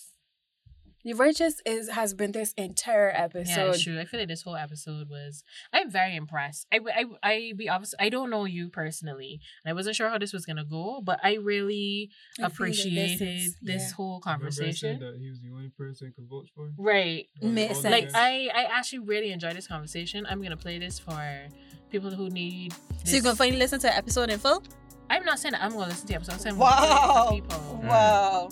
The righteous is has been this entire yeah, episode. it's true. I feel like this whole episode was. I'm very impressed. I, I, I be obvious. I don't know you personally, and I wasn't sure how this was gonna go, but I really I feel like this appreciated is- this yeah. whole Remember I said conversation. that he was the only person I could vote for. Right. Makes All Like. I, I actually really enjoyed this conversation. I'm gonna play this for people who need. This. So you can finally listen to the episode in full? I'm not saying that I'm gonna listen to the episode. I'm saying I'm gonna play Wow. for. Wow.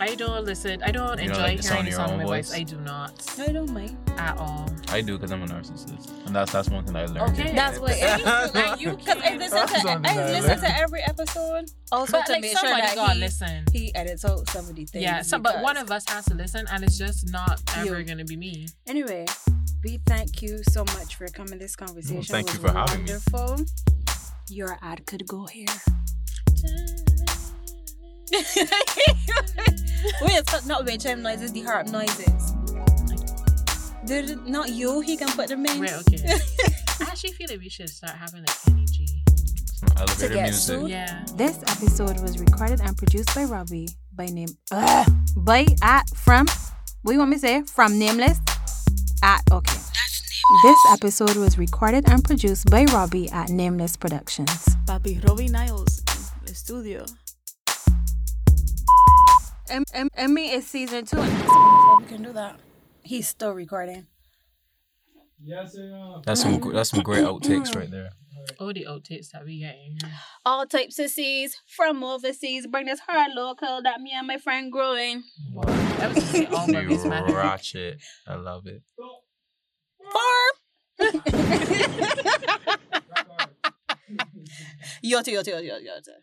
I don't listen. I don't You don't enjoy like the hearing of the your sound of my voice. voice? I do not I don't mind. at all. I do because I'm a narcissist, and that's that's one thing I learned. Okay. That's what And you Because I listen to Something I listen to every episode. Also But to like make sure somebody that gotta he, listen. he edits out some of the things. Yeah, some, but one of us has to listen, and it's just not ever You. gonna be me. Anyway, we thank you so much for coming. This conversation thank was you for having me. wonderful. Your ad could go here. wait, it's not wait time noises, the harp noises. They're not you, he can put them in. Right, okay. I actually feel like we should start having like energy. Some elevator get music. sued? Yeah. This episode was recorded and produced by Robbie by name Ugh, by at from what you want me to say? From nameless at okay. This episode was recorded and produced by Robbie at Nameless Productions. Papi Robbie Niles in the studio. M- M- Emmy is season two. we can do that. He's still recording. Yes, I am. That's some gr- that's some great outtakes right there. All the outtakes that we getting. All types of seeds from overseas. Bring this hard local that me and my friend growing. Wow. I was gonna say all You movies, man. ratchet. I love it. Farm. Yota, yota, yota, yota, yota.